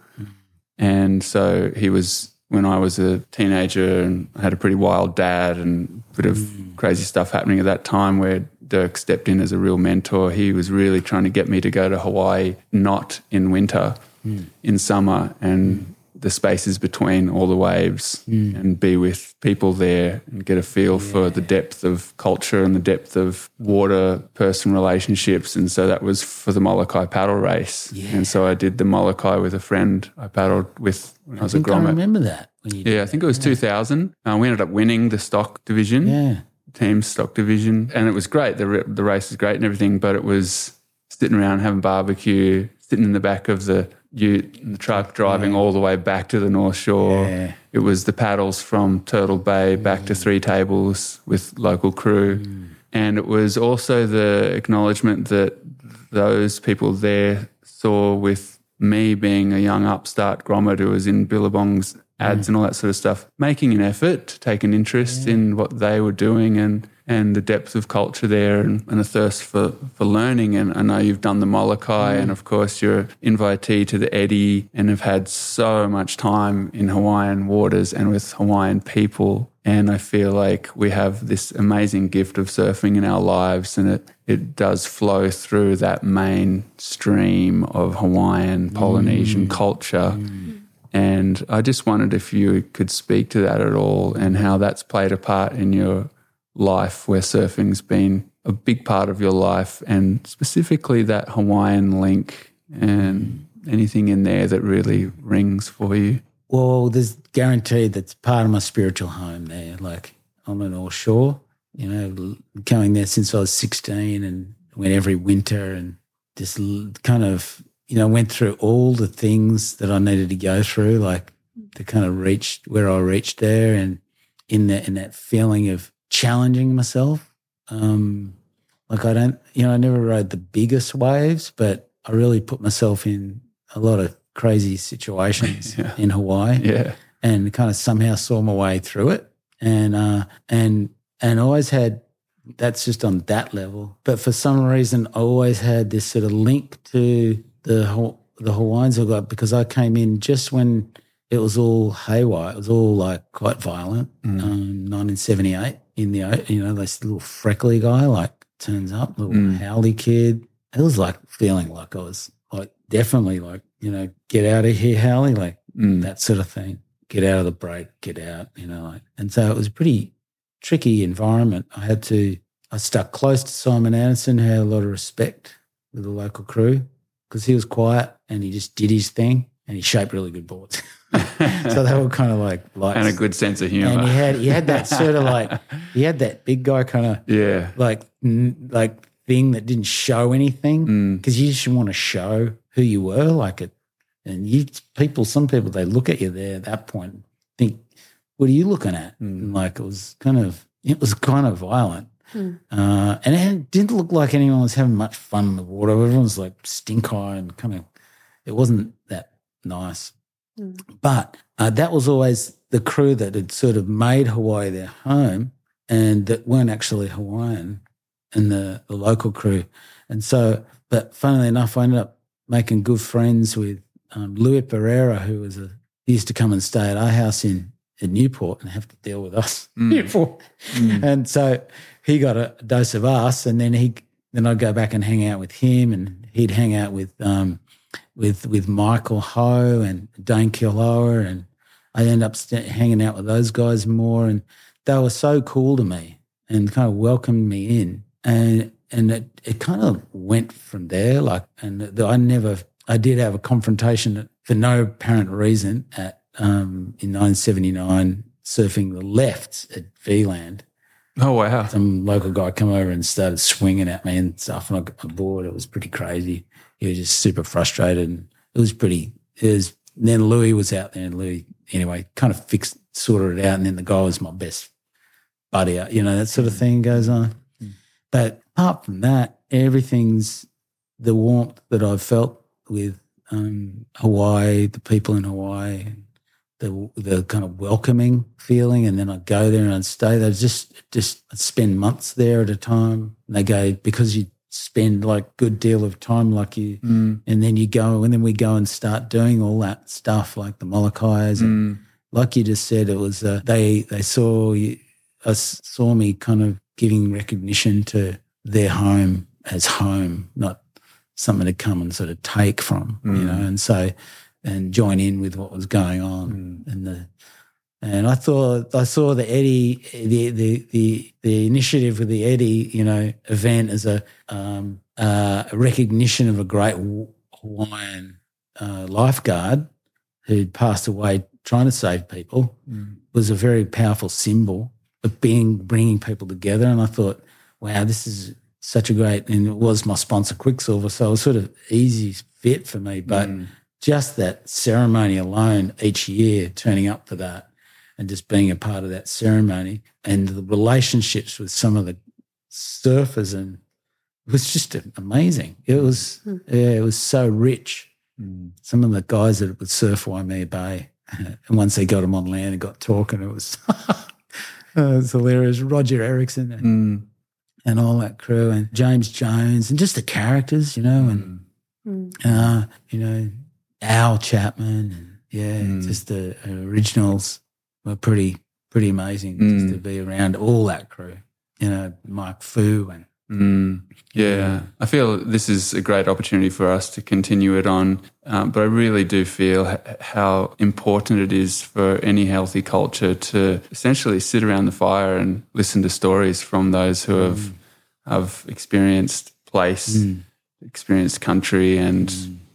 Speaker 2: And so he was, when I was a teenager and had a pretty wild dad and a bit of mm. crazy stuff happening at that time where Dirk stepped in as a real mentor. He was really trying to get me to go to Hawaii, not in winter, mm. in summer, and the spaces between all the waves and be with people there and get a feel for the depth of culture and the depth of water person relationships. And so that was for the Molokai paddle race. And so I did the Molokai with a friend I paddled with when I,
Speaker 3: I
Speaker 2: was a
Speaker 3: think I remember that.
Speaker 2: Yeah, I think it was 2000. Uh, we ended up winning the stock division.
Speaker 3: Yeah.
Speaker 2: team stock division, and it was great. The the race was great and everything, but it was sitting around having barbecue, sitting in the back of the in the truck, driving all the way back to the North Shore.
Speaker 3: Yeah.
Speaker 2: It was the paddles from Turtle Bay back to mm. Three Tables with local crew, mm. and it was also the acknowledgement that those people there saw with me being a young upstart grommet who was in Billabong's ads mm. and all that sort of stuff, making an effort to take an interest in what they were doing and and the depth of culture there and, and a thirst for, for learning. And I know you've done the Molokai mm. and of course you're invitee to the Eddie and have had so much time in Hawaiian waters and with Hawaiian people. And I feel like we have this amazing gift of surfing in our lives and it, it does flow through that main stream of Hawaiian Polynesian mm. culture. And I just wondered if you could speak to that at all and how that's played a part in your life where surfing's been a big part of your life and specifically that Hawaiian link and anything in there that really rings for you.
Speaker 3: Well, there's guaranteed that's part of my spiritual home there. Like on the North Shore, you know, going there since I was 16 and went every winter and just kind of, you know, went through all the things that I needed to go through, like to kind of reach where I reached there and in that, in that feeling of challenging myself. Um, like I don't, you know, I never rode the biggest waves, but I really put myself in a lot of crazy situations
Speaker 2: Yeah.
Speaker 3: in Hawaii
Speaker 2: Yeah.
Speaker 3: and kind of somehow saw my way through it. And uh, and and always had that's just on that level. But for some reason, I always had this sort of link to the the Hawaiians I got because I came in just when it was all haywire. It was all like quite violent. Um, 1978 in the you know this little freckly guy like turns up, little
Speaker 2: Mm.
Speaker 3: haole kid. It was like feeling like I was like definitely like you know get out of here, haole, like
Speaker 2: Mm.
Speaker 3: that sort of thing. Get out of the break, get out, you know. Like, and so it was a pretty tricky environment. I had to, I stuck close to Simon Anderson, had a lot of respect with the local crew because he was quiet and he just did his thing and he shaped really good boards. so they were kind of like lights.
Speaker 2: and a good sense of humor.
Speaker 3: And he had, he had that sort of like, he had that big guy kind of
Speaker 2: yeah.
Speaker 3: like, n- like thing that didn't show anything
Speaker 2: Mm.
Speaker 3: because you just want to show who you were like it and you people some people they look at you there at that point point think what are you looking at and like it was kind of it was kind of violent uh, and it didn't look like anyone was having much fun in the water. Everyone was like stink eye and kind of it wasn't that nice. But uh, that was always the crew that had sort of made hawaii their home and that weren't actually hawaiian and the, the local crew. And so, but funnily enough, I ended up making good friends with um, Louis Pereira, who was a, he used to come and stay at our house in, in Newport and have to deal with us. Newport. And so he got a dose of us and then he, then I'd go back and hang out with him and he'd hang out with, um, with, with Michael Ho and Dane Kealoha and I end up st- hanging out with those guys more and they were so cool to me and kind of welcomed me in and and it, it kind of went from there like and the, I never I did have a confrontation for no apparent reason at um, in 1979 surfing the left at VLand.
Speaker 2: Oh, wow.
Speaker 3: some local guy come over and started swinging at me and stuff and I got bored it was pretty crazy. He was just super frustrated and it was pretty it was then Louis was out there and Louis anyway kind of fixed sorted it out and then the guy was my best buddy you know that sort of thing goes on. But apart from that, everything's the warmth that I've felt with um, Hawaii, the people in Hawaii, the the kind of welcoming feeling, and then I'd go there and I'd stay there. Just just I'd spend months there at a time. And they go because you spend like good deal of time, like you, mm. and then you go and then we go and start doing all that stuff like the Molokais and mm. like you just said, it was uh, they they saw you, uh, us saw me kind of giving recognition to their home as home, not something to come and sort of take from, you mm. know, and so and join in with what was going on and the and I thought I saw the Eddie the the the, the initiative with the Eddie you know event as a um, uh, a recognition of a great Hawaiian uh, lifeguard who'd passed away trying to save people was a very powerful symbol of being bringing people together. And I thought, wow, this is such a great, and it was my sponsor Quiksilver, so it was sort of easy fit for me. But
Speaker 2: Mm.
Speaker 3: Just that ceremony alone each year, turning up for that and just being a part of that ceremony and the relationships with some of the surfers and it was just amazing. It was yeah, it was so rich.
Speaker 2: Mm.
Speaker 3: Some of the guys that would surf Waimea Bay, and once they got them on land and got talking, it was it was hilarious. Roger Erickson and,
Speaker 2: Mm.
Speaker 3: and all that crew, and James Jones, and just the characters, you know, and
Speaker 4: Mm.
Speaker 3: uh, you know, Owl Chapman, and yeah,
Speaker 2: Mm.
Speaker 3: just the originals were pretty pretty amazing
Speaker 2: Mm.
Speaker 3: just to be around all that crew. You know, Mike Fu and
Speaker 2: Mm, yeah, I feel this is a great opportunity for us to continue it on. Um, but I really do feel h- how important it is for any healthy culture to essentially sit around the fire and listen to stories from those who have have experienced place, experienced country, and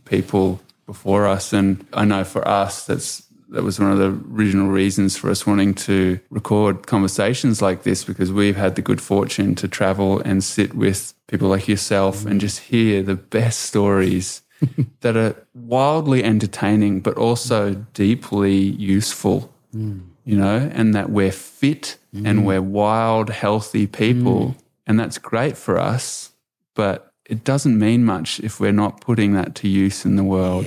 Speaker 2: people before us. And I know for us, that's that was one of the original reasons for us wanting to record conversations like this because we've had the good fortune to travel and sit with people like yourself and just hear the best stories that are wildly entertaining but also deeply useful mm. you know and that we're fit and mm. we're wild healthy people mm. and that's great for us but it doesn't mean much if we're not putting that to use in the world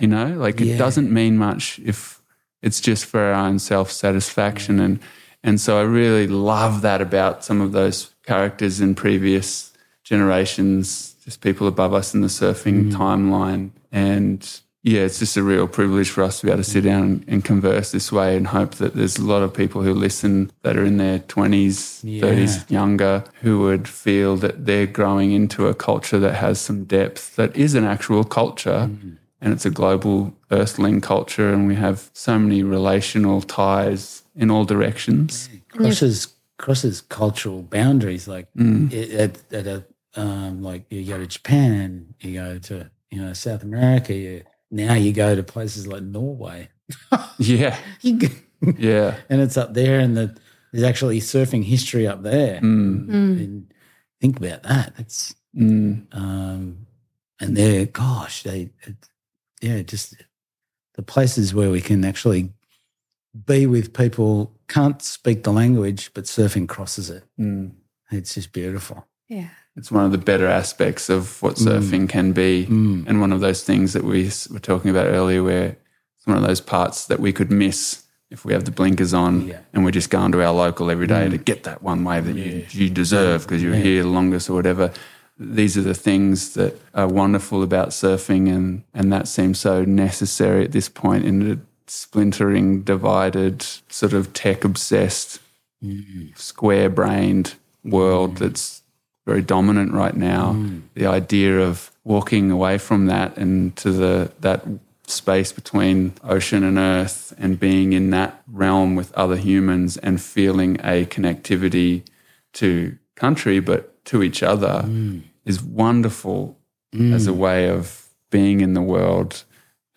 Speaker 2: you know? Like it doesn't mean much if it's just for our own self satisfaction and and so I really love that about some of those characters in previous generations, just people above us in the surfing mm. timeline. And yeah, it's just a real privilege for us to be able to sit down and, and converse this way and hope that there's a lot of people who listen that are in their 20s,
Speaker 3: Yeah.
Speaker 2: 30s, younger, who would feel that they're growing into a culture that has some depth, that is an actual culture. And it's a global earthling culture, and we have so many relational ties in all directions.
Speaker 3: crosses crosses cultural boundaries. Like
Speaker 2: Mm.
Speaker 3: at a um, like you go to Japan, you go to you know South America. You, now you go to places like Norway.
Speaker 2: Yeah,
Speaker 3: go,
Speaker 2: yeah.
Speaker 3: and it's up there, and the, there's actually surfing history up there.
Speaker 2: Mm,
Speaker 3: And think about that. It's
Speaker 2: mm,
Speaker 3: um, and they're gosh, they it, yeah, just the places where we can actually be with people can't speak the language, but surfing crosses it.
Speaker 2: mm.
Speaker 3: It's just beautiful.
Speaker 4: Yeah.
Speaker 2: It's one of the better aspects of what mm. surfing can be.
Speaker 3: Mm.
Speaker 2: And one of those things that we were talking about earlier, where it's one of those parts that we could miss if we have the blinkers on
Speaker 3: Yeah.
Speaker 2: and we're just going to our local every day mm. to get that one wave that you, you deserve because you're here the longest or whatever. These are the things that are wonderful about surfing, and, and that seems so necessary at this point in the splintering, divided, sort of tech obsessed, mm. square brained world that's very dominant right now. Mm. The idea of walking away from that and to the that space between ocean and earth and being in that realm with other humans and feeling a connectivity to country but to each other mm. is wonderful mm. as a way of being in the world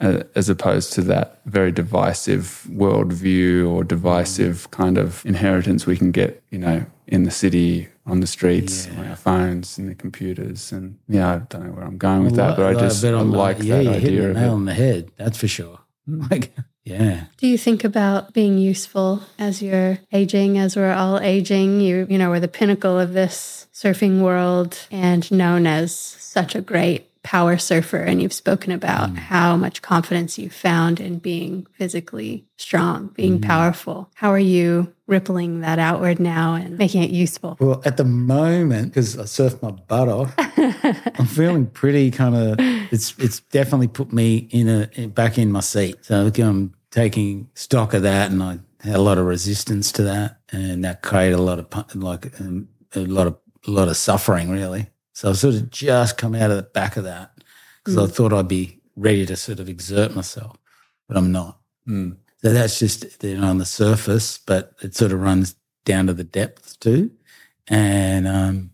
Speaker 2: uh, as opposed to that very divisive worldview or divisive kind of inheritance we can get, you know, in the city, on the streets, on our phones, and the computers. And yeah, I don't know where I'm going with that, but I just I
Speaker 3: on the-
Speaker 2: like
Speaker 3: yeah,
Speaker 2: that
Speaker 3: you're
Speaker 2: idea
Speaker 3: the
Speaker 2: of
Speaker 3: nail
Speaker 2: it.
Speaker 3: On the head. That's for sure. Hmm. Like, yeah,
Speaker 4: Do you think about being useful as you're aging, as we're all aging? You, you know, we're the pinnacle of this surfing world and known as such a great power surfer. And you've spoken about how much confidence you found in being physically strong, being powerful. How are you rippling that outward now and making it useful?
Speaker 3: Well, at the moment, because I surfed my butt off, I'm feeling pretty kind of. It's it's definitely put me in a in- back in my seat. So I'm taking stock of that, and I had a lot of resistance to that, and that created a lot of like um, a lot of a lot of suffering, really. So I've sort of just come out of the back of that because I thought I'd be ready to sort of exert myself, but I'm not.
Speaker 2: Mm.
Speaker 3: So that's just you know, on the surface, but it sort of runs down to the depth too. And um,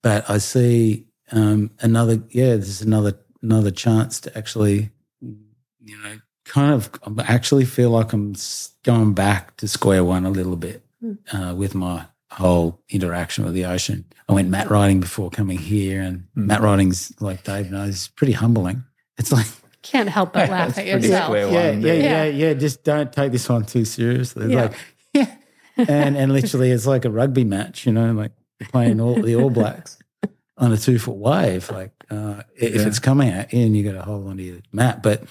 Speaker 3: but I see um, another yeah, there's another another chance to actually you know kind of I actually feel like I'm going back to square one a little bit. uh, with my whole interaction with the ocean. I went mat riding before coming here, and mat riding's like Dave knows, pretty humbling. It's like
Speaker 4: Can't help but laugh at yourself.
Speaker 3: yeah,
Speaker 2: one.
Speaker 3: yeah,
Speaker 4: Yeah.
Speaker 3: yeah, yeah. Just don't take this one too seriously.
Speaker 4: Yeah.
Speaker 3: Like, yeah. And and literally, it's like a rugby match, you know, like playing all the All Blacks on a two foot wave. Like uh, if it's coming at you, and you got to hold onto your mat, but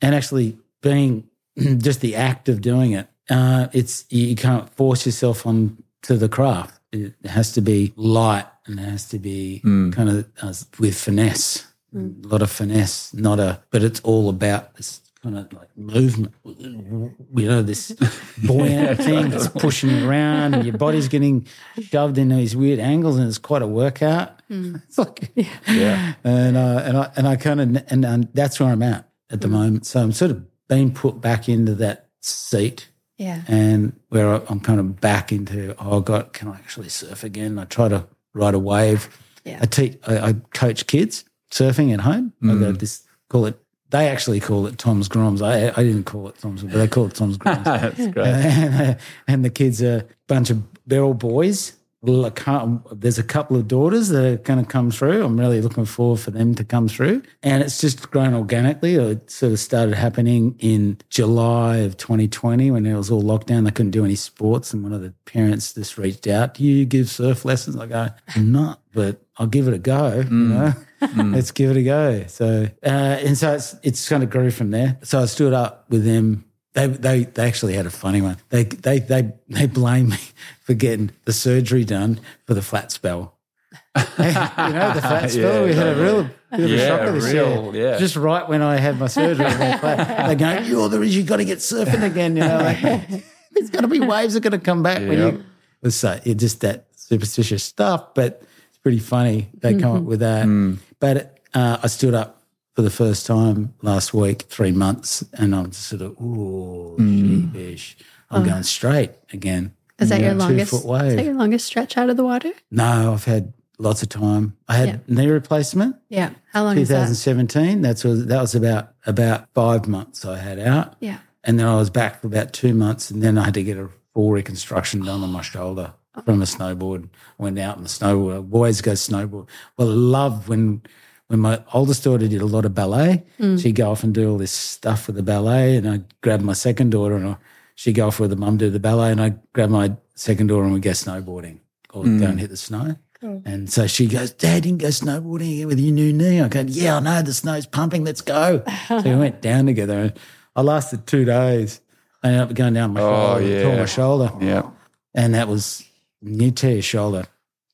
Speaker 3: and actually being just the act of doing it, uh, it's you can't force yourself on to the craft. It has to be light and it has to be kind of uh, with finesse, a lot of finesse, not a, but it's all about this kind of like movement, you know, this buoyant thing that's pushing you around and your body's getting shoved in these weird angles and it's quite a workout. It's like,
Speaker 2: Yeah.
Speaker 3: and uh, and I and I kind of and, and that's where I'm at at the moment. So I'm sort of being put back into that seat,
Speaker 4: Yeah.
Speaker 3: and where I- I'm kind of back into oh God, can I actually surf again? I try to ride a wave.
Speaker 4: Yeah.
Speaker 3: I teach, I, I coach kids surfing at home. I
Speaker 2: Mm.
Speaker 3: go this call it. They actually call it Tom's Groms. I I didn't call it Tom's, but they call it Tom's Groms.
Speaker 2: That's great.
Speaker 3: and, uh, and the kids are a bunch of they're all boys. Well, I can't- There's a couple of daughters that are going to come through. I'm really looking forward for them to come through, and it's just grown organically. It sort of started happening in July of 2020 when it was all lockdown. They couldn't do any sports, and one of the parents just reached out. Do you give surf lessons? I go, I'm not, but I'll give it a go. You know, let's give it a go. So, uh, and so it's it's kind of grew from there. So I stood up with them they, they they actually had a funny one. They they they they blame me for getting the surgery done for the flat spell. you know the flat spell.
Speaker 2: Yeah,
Speaker 3: we had a real bit of a
Speaker 2: Yeah,
Speaker 3: shocker this
Speaker 2: real,
Speaker 3: year.
Speaker 2: yeah.
Speaker 3: Just right when I had my surgery, I went flat. they go, "You're the reason you got to get surfing again." You know, like there's going to be waves that are going to come back when
Speaker 2: Yep.
Speaker 3: you. It's so it's just that superstitious stuff, but it's pretty funny. They come up mm-hmm. with that. Mm. But uh, I stood up for the first time last week, three months, and I'm just sort of, ooh, mm. sheepish. I'm oh. going straight again.
Speaker 4: Is that
Speaker 3: Yeah,
Speaker 4: your longest?
Speaker 3: Two foot wave.
Speaker 4: Is that your longest stretch out of the water?
Speaker 3: no, I've had lots of time. I had knee replacement,
Speaker 4: Yeah. How long is that?
Speaker 3: 2017. That's was that was about about five months I had out,
Speaker 4: Yeah.
Speaker 3: and then I was back for about two months, and then I had to get a full reconstruction done on my shoulder from a snowboard. I went out on the snowboard. I always go snowboard. Well, I love when when my oldest daughter did a lot of ballet. Mm. She'd go off and do all this stuff with the ballet, and I grabbed my second daughter and she'd go off with the mum do the ballet, and I grabbed my second daughter and we'd go snowboarding or go and mm. hit the snow. And so she goes, Dad, you can go snowboarding with your new knee. I go, Yeah, I know the snow's pumping. Let's go. so we went down together. And I lasted two days. I ended up going down my
Speaker 2: Oh,
Speaker 3: shoulder, tore
Speaker 2: yeah.
Speaker 3: my shoulder,
Speaker 2: Yeah.
Speaker 3: and that was you tear your shoulder.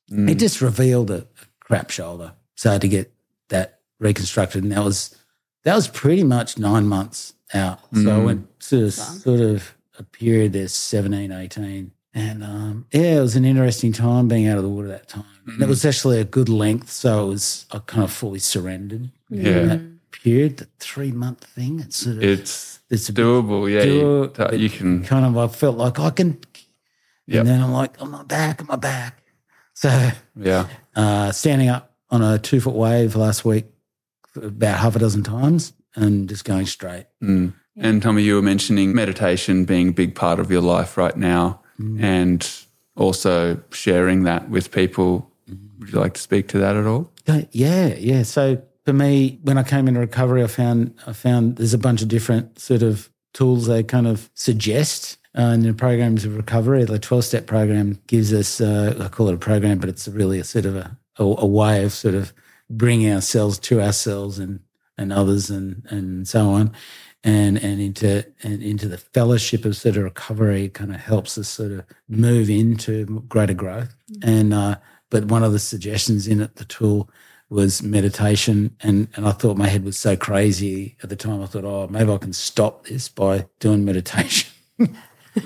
Speaker 3: It mm. just revealed a crap shoulder. So I had to get that reconstructed, and that was that was pretty much nine months out. So I went sort of sort of a period there, 17, 18. And um, yeah, it was an interesting time being out of the water that time. And it was actually a good length, so it was I kind of fully surrendered in
Speaker 2: Yeah.
Speaker 3: that period. The three month thing, it's sort of
Speaker 2: It's
Speaker 3: it's a bit
Speaker 2: doable. Yeah.
Speaker 3: do-
Speaker 2: You, you can.
Speaker 3: kind of I felt like I can,
Speaker 2: Yep.
Speaker 3: and then I'm like, I'm not back, I'm not back. So
Speaker 2: Yeah.
Speaker 3: uh, standing up on a two foot wave last week about half a dozen times and just going straight.
Speaker 2: Mm. And Tommy, you were mentioning meditation being a big part of your life right now and also sharing that with people. Would you like to speak to that at all?
Speaker 3: Yeah, yeah. So for me, when I came into recovery, I found I found there's a bunch of different sort of tools they kind of suggest uh, in the programs of recovery. The 12 step program gives us, uh, I call it a program, but it's really a sort of a, a, a way of sort of bringing ourselves to ourselves and, and others and, and so on. And, and into and into the fellowship of sort of recovery kind of helps us sort of move into greater growth. And uh, but one of the suggestions in it, the tool, was meditation. And, and I thought my head was so crazy at the time. I thought, oh, maybe I can stop this by doing meditation.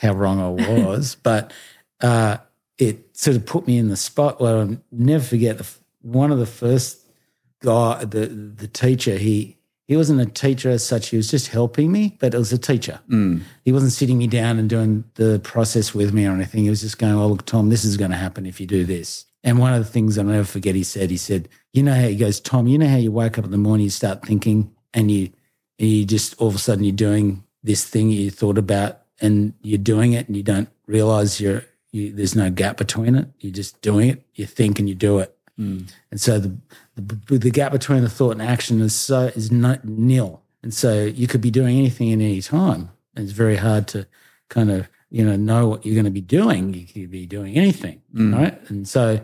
Speaker 3: How wrong I was. But uh, it sort of put me in the spot where I'll never forget the, one of the first guy, the, the teacher, he, he wasn't a teacher as such. He was just helping me, but it was a teacher. Mm. He wasn't sitting me down and doing the process with me or anything. He was just going, "Oh, look, Tom, this is going to happen if you do this." And one of the things I'll never forget, he said, he said, "You know how he goes, Tom. You know how you wake up in the morning, you start thinking, and you, and you just all of a sudden you're doing this thing you thought about and you're doing it and you don't realize you're, you, there's no gap between it. You're just doing it. You think and you do it. Hmm. And so the, the the gap between the thought and action is so is not nil. And so you could be doing anything at any time. And it's very hard to kind of you know know what you're going to be doing. You could be doing anything, hmm. right? And so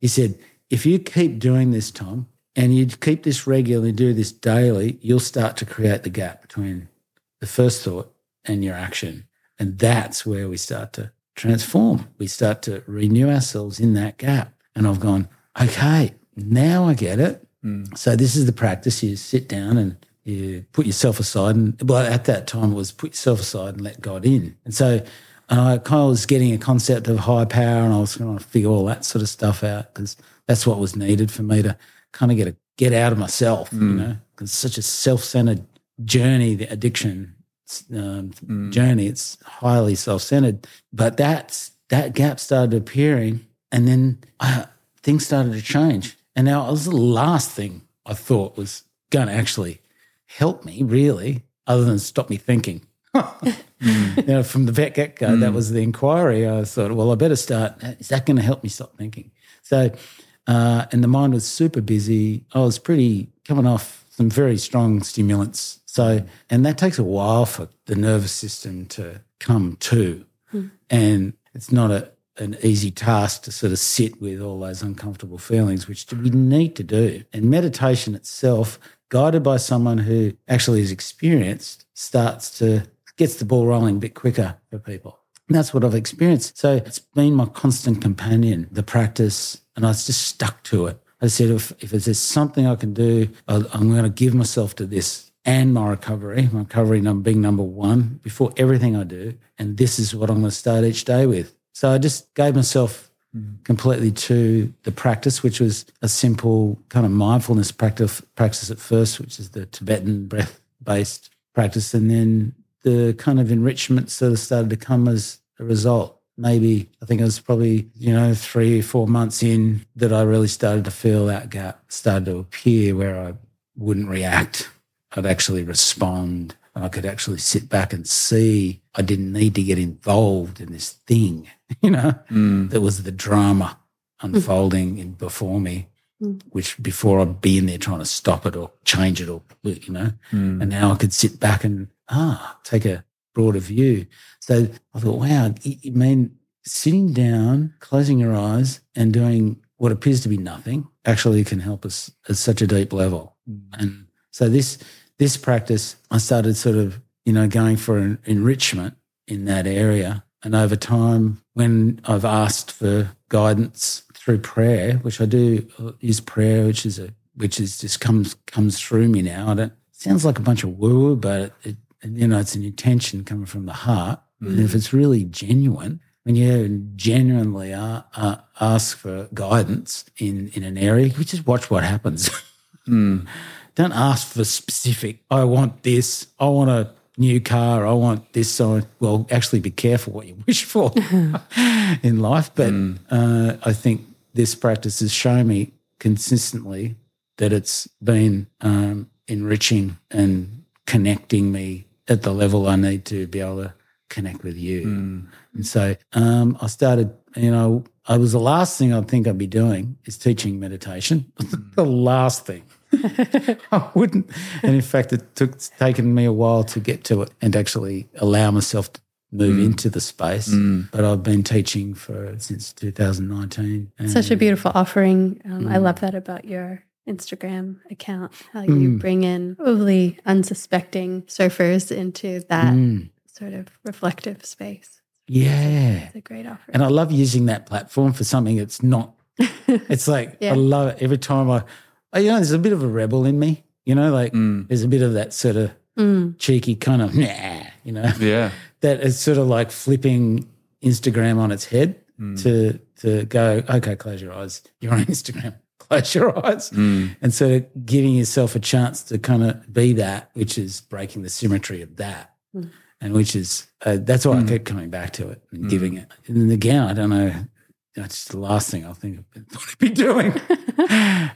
Speaker 3: he said, if you keep doing this, Tom, and you keep this regularly, do this daily, you'll start to create the gap between the first thought and your action. And that's where we start to transform. We start to renew ourselves in that gap. And I've gone, okay, now I get it. Mm. So this is the practice. You sit down and you put yourself aside. And well, at that time it was put yourself aside and let God in. And so and I kind of was getting a concept of high power and I was trying to figure all that sort of stuff out because that's what was needed for me to kind of get a get out of myself, you mm. know, because it's such a self-centered journey, the addiction um, journey. It's highly self-centered, but that's that gap started appearing, and then uh, things started to change. And now it was the last thing I thought was going to actually help me, really, other than stop me thinking. you know, from the vet get go, that was the inquiry. I thought, well, I better start. Is that going to help me stop thinking? So, uh, and the mind was super busy. I was pretty coming off some very strong stimulants. So, and that takes a while for the nervous system to come to. Hmm. And it's not a, an easy task to sort of sit with all those uncomfortable feelings, which we need to do. And meditation itself, guided by someone who actually is experienced, starts to gets the ball rolling a bit quicker for people. And that's what I've experienced. So it's been my constant companion, the practice, and I was just stuck to it. I said, if, if there's something I can do, I'm going to give myself to this and my recovery, my recovery number being number one before everything I do. And this is what I'm going to start each day with. So I just gave myself mm-hmm. completely to the practice, which was a simple kind of mindfulness practice, practice at first, which is the Tibetan breath based practice. And then the kind of enrichment sort of started to come as a result. Maybe I think it was probably, you know, three or four months in that I really started to feel that gap started to appear where I wouldn't react. I'd actually respond and I could actually sit back and see I didn't need to get involved in this thing, you know, mm. that was the drama unfolding in before me, mm. which before I'd be in there trying to stop it or change it or, you know, mm. and now I could sit back and, ah, take a broader view. So I thought, wow, you you mean sitting down, closing your eyes and doing what appears to be nothing actually can help us at such a deep level. And so this this practice, I started sort of, you know, going for an enrichment in that area. And over time, when I've asked for guidance through prayer, which I do uh, use prayer, which is a which is just comes comes through me now. I don't sounds like a bunch of woo woo, but it, you know, it's an intention coming from the heart. And if it's really genuine, when you genuinely a- uh, ask for guidance in in an area, you just watch what happens. Don't ask for specific. I want this. I want a new car. I want this. So, well, actually, be careful what you wish for in life. But uh, I think this practice has shown me consistently that it's been um, enriching and connecting me at the level I need to be able to connect with you. And so um, I started, you know, I was the last thing I'd think I'd be doing is teaching meditation. the last thing. I wouldn't. And in fact, it took it's taken me a while to get to it and actually allow myself to move into the space. But I've been teaching for since 2019.
Speaker 4: Such a beautiful offering. Um, I love that about your Instagram account, how you bring in overly unsuspecting surfers into that
Speaker 3: Mm,
Speaker 4: sort of reflective space.
Speaker 3: yeah.
Speaker 4: It's a great offer.
Speaker 3: And I love using that platform for something that's not. It's like
Speaker 4: Yeah.
Speaker 3: I love it every time I, I, Oh, you know, there's a bit of a rebel in me. You know, like mm. there's a bit of that sort of
Speaker 4: Mm.
Speaker 3: cheeky kind of, nah, you know,
Speaker 2: Yeah.
Speaker 3: that is sort of like flipping Instagram on its head mm. to to go, okay, close your eyes. You're on Instagram. Close your eyes. Mm. And sort of giving yourself a chance to kind of be that, which is breaking the symmetry of that. And which is, uh, that's why I keep coming back to it and giving it. And then again, I don't know, that's the last thing I think I'd be doing.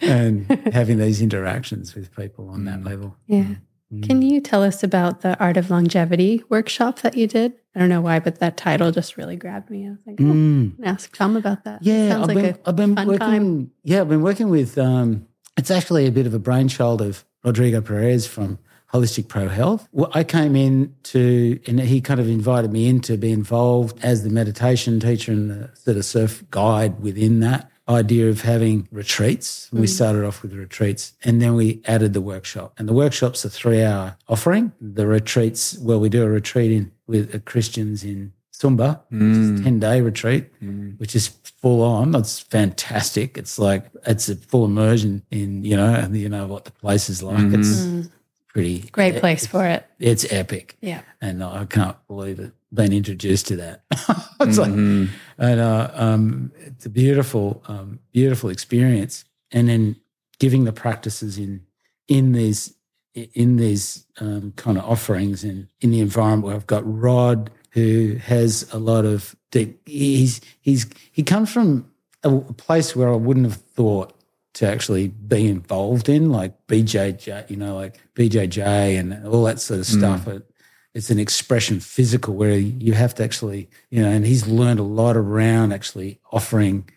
Speaker 3: and having these interactions with people on that level.
Speaker 4: Yeah. Can you tell us about the Art of Longevity workshop that you did? I don't know why, but that title just really grabbed me. I was like, oh,
Speaker 3: Mm.
Speaker 4: ask Tom about that.
Speaker 3: Yeah,
Speaker 4: Sounds
Speaker 3: I've
Speaker 4: like
Speaker 3: been,
Speaker 4: a
Speaker 3: I've been
Speaker 4: fun
Speaker 3: working.
Speaker 4: time.
Speaker 3: Yeah, I've been working with. Um, it's actually a bit of a brainchild of Rodrigo Perez from Holistic Pro Health. Well, I came in to, and he kind of invited me in to be involved as the meditation teacher and the sort of surf guide within that idea of having retreats. We mm. started off with retreats and then we added the workshop. And the workshop's a three hour offering. The retreats, well, we do a retreat in with uh, Christians in Sumba, which is a mm. 10 day retreat, mm. which is full on. It's fantastic. It's like, it's a full immersion in, you know, and you know what the place is like. It's pretty
Speaker 4: Great place for it.
Speaker 3: It's epic.
Speaker 4: Yeah.
Speaker 3: And I can't believe it, Been introduced to that. it's like, and uh, um, it's a beautiful, um, beautiful experience. And then giving the practices in, in these, in these um, kind of offerings and in the environment where I've got Rod, who has a lot of deep, he's, he's, he comes from a, a place where I wouldn't have thought to actually be involved in, like BJJ, you know, like BJJ and all that sort of stuff. It, it's an expression physical where you have to actually, you know, and he's learned a lot around actually offering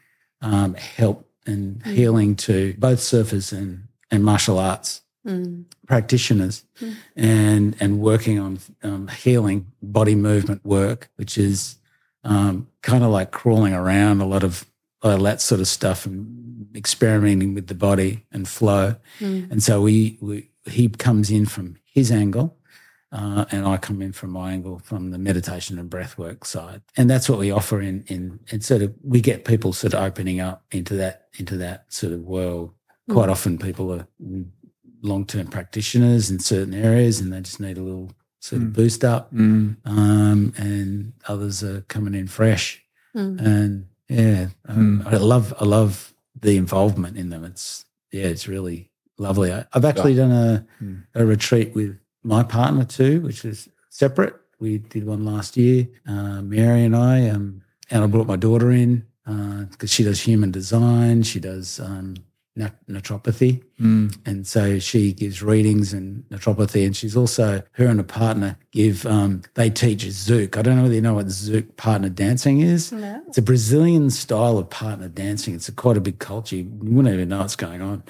Speaker 3: um, help and healing to both surfers and, and martial arts
Speaker 4: Mm.
Speaker 3: practitioners and and working on um, healing body movement work, which is um, kind of like crawling around a lot of uh, that sort of stuff and experimenting with the body and flow. And so we, we he comes in from his angle. Uh, and I come in from my angle from the meditation and breathwork side, and that's what we offer in in and sort of we get people sort of opening up into that into that sort of world. Quite often, people are long term practitioners in certain areas, and they just need a little sort of boost up.
Speaker 2: Mm.
Speaker 3: Um, and others are coming in fresh,
Speaker 4: Mm.
Speaker 3: and yeah, um, I love I love the involvement in them. It's yeah, it's really lovely. I, I've actually done a
Speaker 2: Mm.
Speaker 3: a retreat with my partner too, which is separate. We did one last year, uh, Mary and I, um, and I brought my daughter in because she does human design. She does um, naturopathy,
Speaker 2: Mm.
Speaker 3: and so she gives readings and naturopathy. And she's also her and a partner give um, they teach zouk. I don't know whether you know what zouk partner dancing is.
Speaker 4: No.
Speaker 3: It's a Brazilian style of partner dancing. It's a quite a big culture. You wouldn't even know what's going on,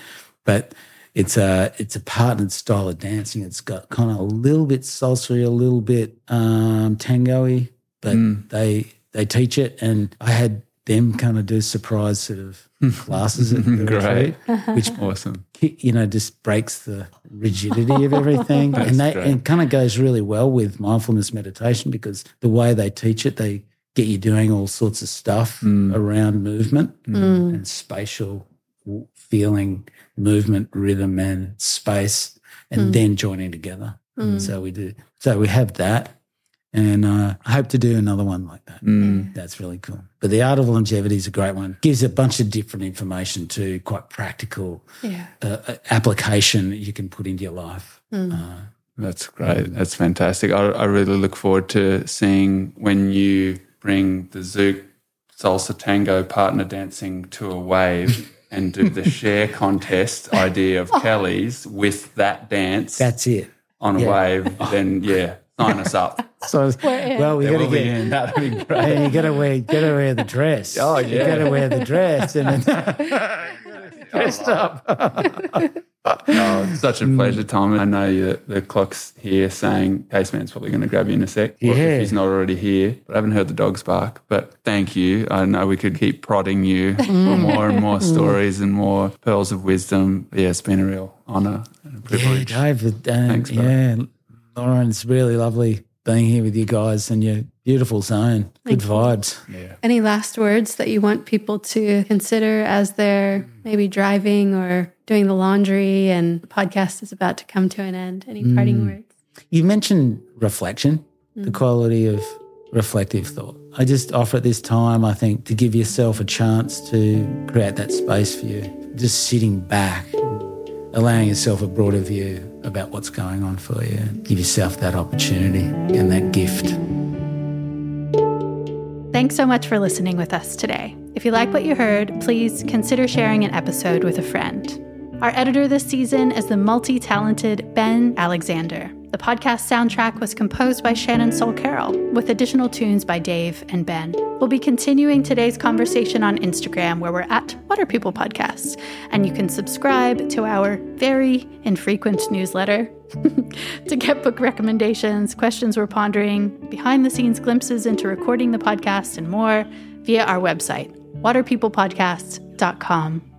Speaker 3: but it's a it's a partnered style of dancing. It's got kind of a little bit salsa, a little bit um, tango-y, but they they teach it, and I had them kind of do surprise sort of classes at the
Speaker 2: Great.
Speaker 3: retreat, which
Speaker 2: Awesome.
Speaker 3: you know just breaks the rigidity of everything. And they
Speaker 2: great.
Speaker 3: and kind of goes really well with mindfulness meditation because the way they teach it they get you doing all sorts of stuff mm. around movement mm. and spatial feeling movement rhythm and space and mm. then joining together. So we do so we have that and uh, I hope to do another one like that.
Speaker 2: Mm.
Speaker 3: That's really cool. But the art of longevity is a great one. Gives a bunch of different information too, quite practical
Speaker 4: Yeah.
Speaker 3: uh, application that you can put into your life. Uh,
Speaker 2: That's great. That's fantastic. I, I really look forward to seeing when you bring the Zouk salsa tango partner dancing to a wave and do the share contest idea of Kelly's with that dance
Speaker 3: that's it.
Speaker 2: on a
Speaker 3: yeah.
Speaker 2: wave. Then yeah, sign us up.
Speaker 3: So, well, we got to get.
Speaker 2: in. That'd be great.
Speaker 3: Hey, you got to wear, got to wear the dress.
Speaker 2: Oh,
Speaker 3: you
Speaker 2: yeah.
Speaker 3: got to wear the dress and then dressed up.
Speaker 2: Oh, it's such a pleasure, Tom. I know you, the clock's here saying Caseman's probably going to grab you in a sec. or
Speaker 3: Yeah.
Speaker 2: If he's not already here. But I haven't heard the dogs bark. But thank you. I know we could keep prodding you for more and more stories and more pearls of wisdom. Yeah, it's been a real honour and a
Speaker 3: Yeah,
Speaker 2: privilege.
Speaker 3: David. Um,
Speaker 2: Thanks, bud.
Speaker 3: yeah, Lauren, it's really lovely being here with you guys and your beautiful zone. Good vibes.
Speaker 2: Yeah.
Speaker 4: Any last words that you want people to consider as they're maybe driving or doing the laundry and the podcast is about to come to an end? Any parting hmm. words?
Speaker 3: You mentioned reflection, the hmm. quality of reflective thought. I just offer at this time, I think, to give yourself a chance to create that space for you. Just sitting back, allowing yourself a broader view about what's going on for you. Give yourself that opportunity and that gift.
Speaker 1: Thanks so much for listening with us today. If you like what you heard, please consider sharing an episode with a friend. Our editor this season is the multi talented Ben Alexander. The podcast soundtrack was composed by Shannon Sol Carroll, with additional tunes by Dave and Ben. We'll be continuing today's conversation on Instagram, where we're at Water People Podcasts, and you can subscribe to our very infrequent newsletter to get book recommendations, questions we're pondering, behind the scenes glimpses into recording the podcast, and more via our website, waterpeoplepodcasts.com.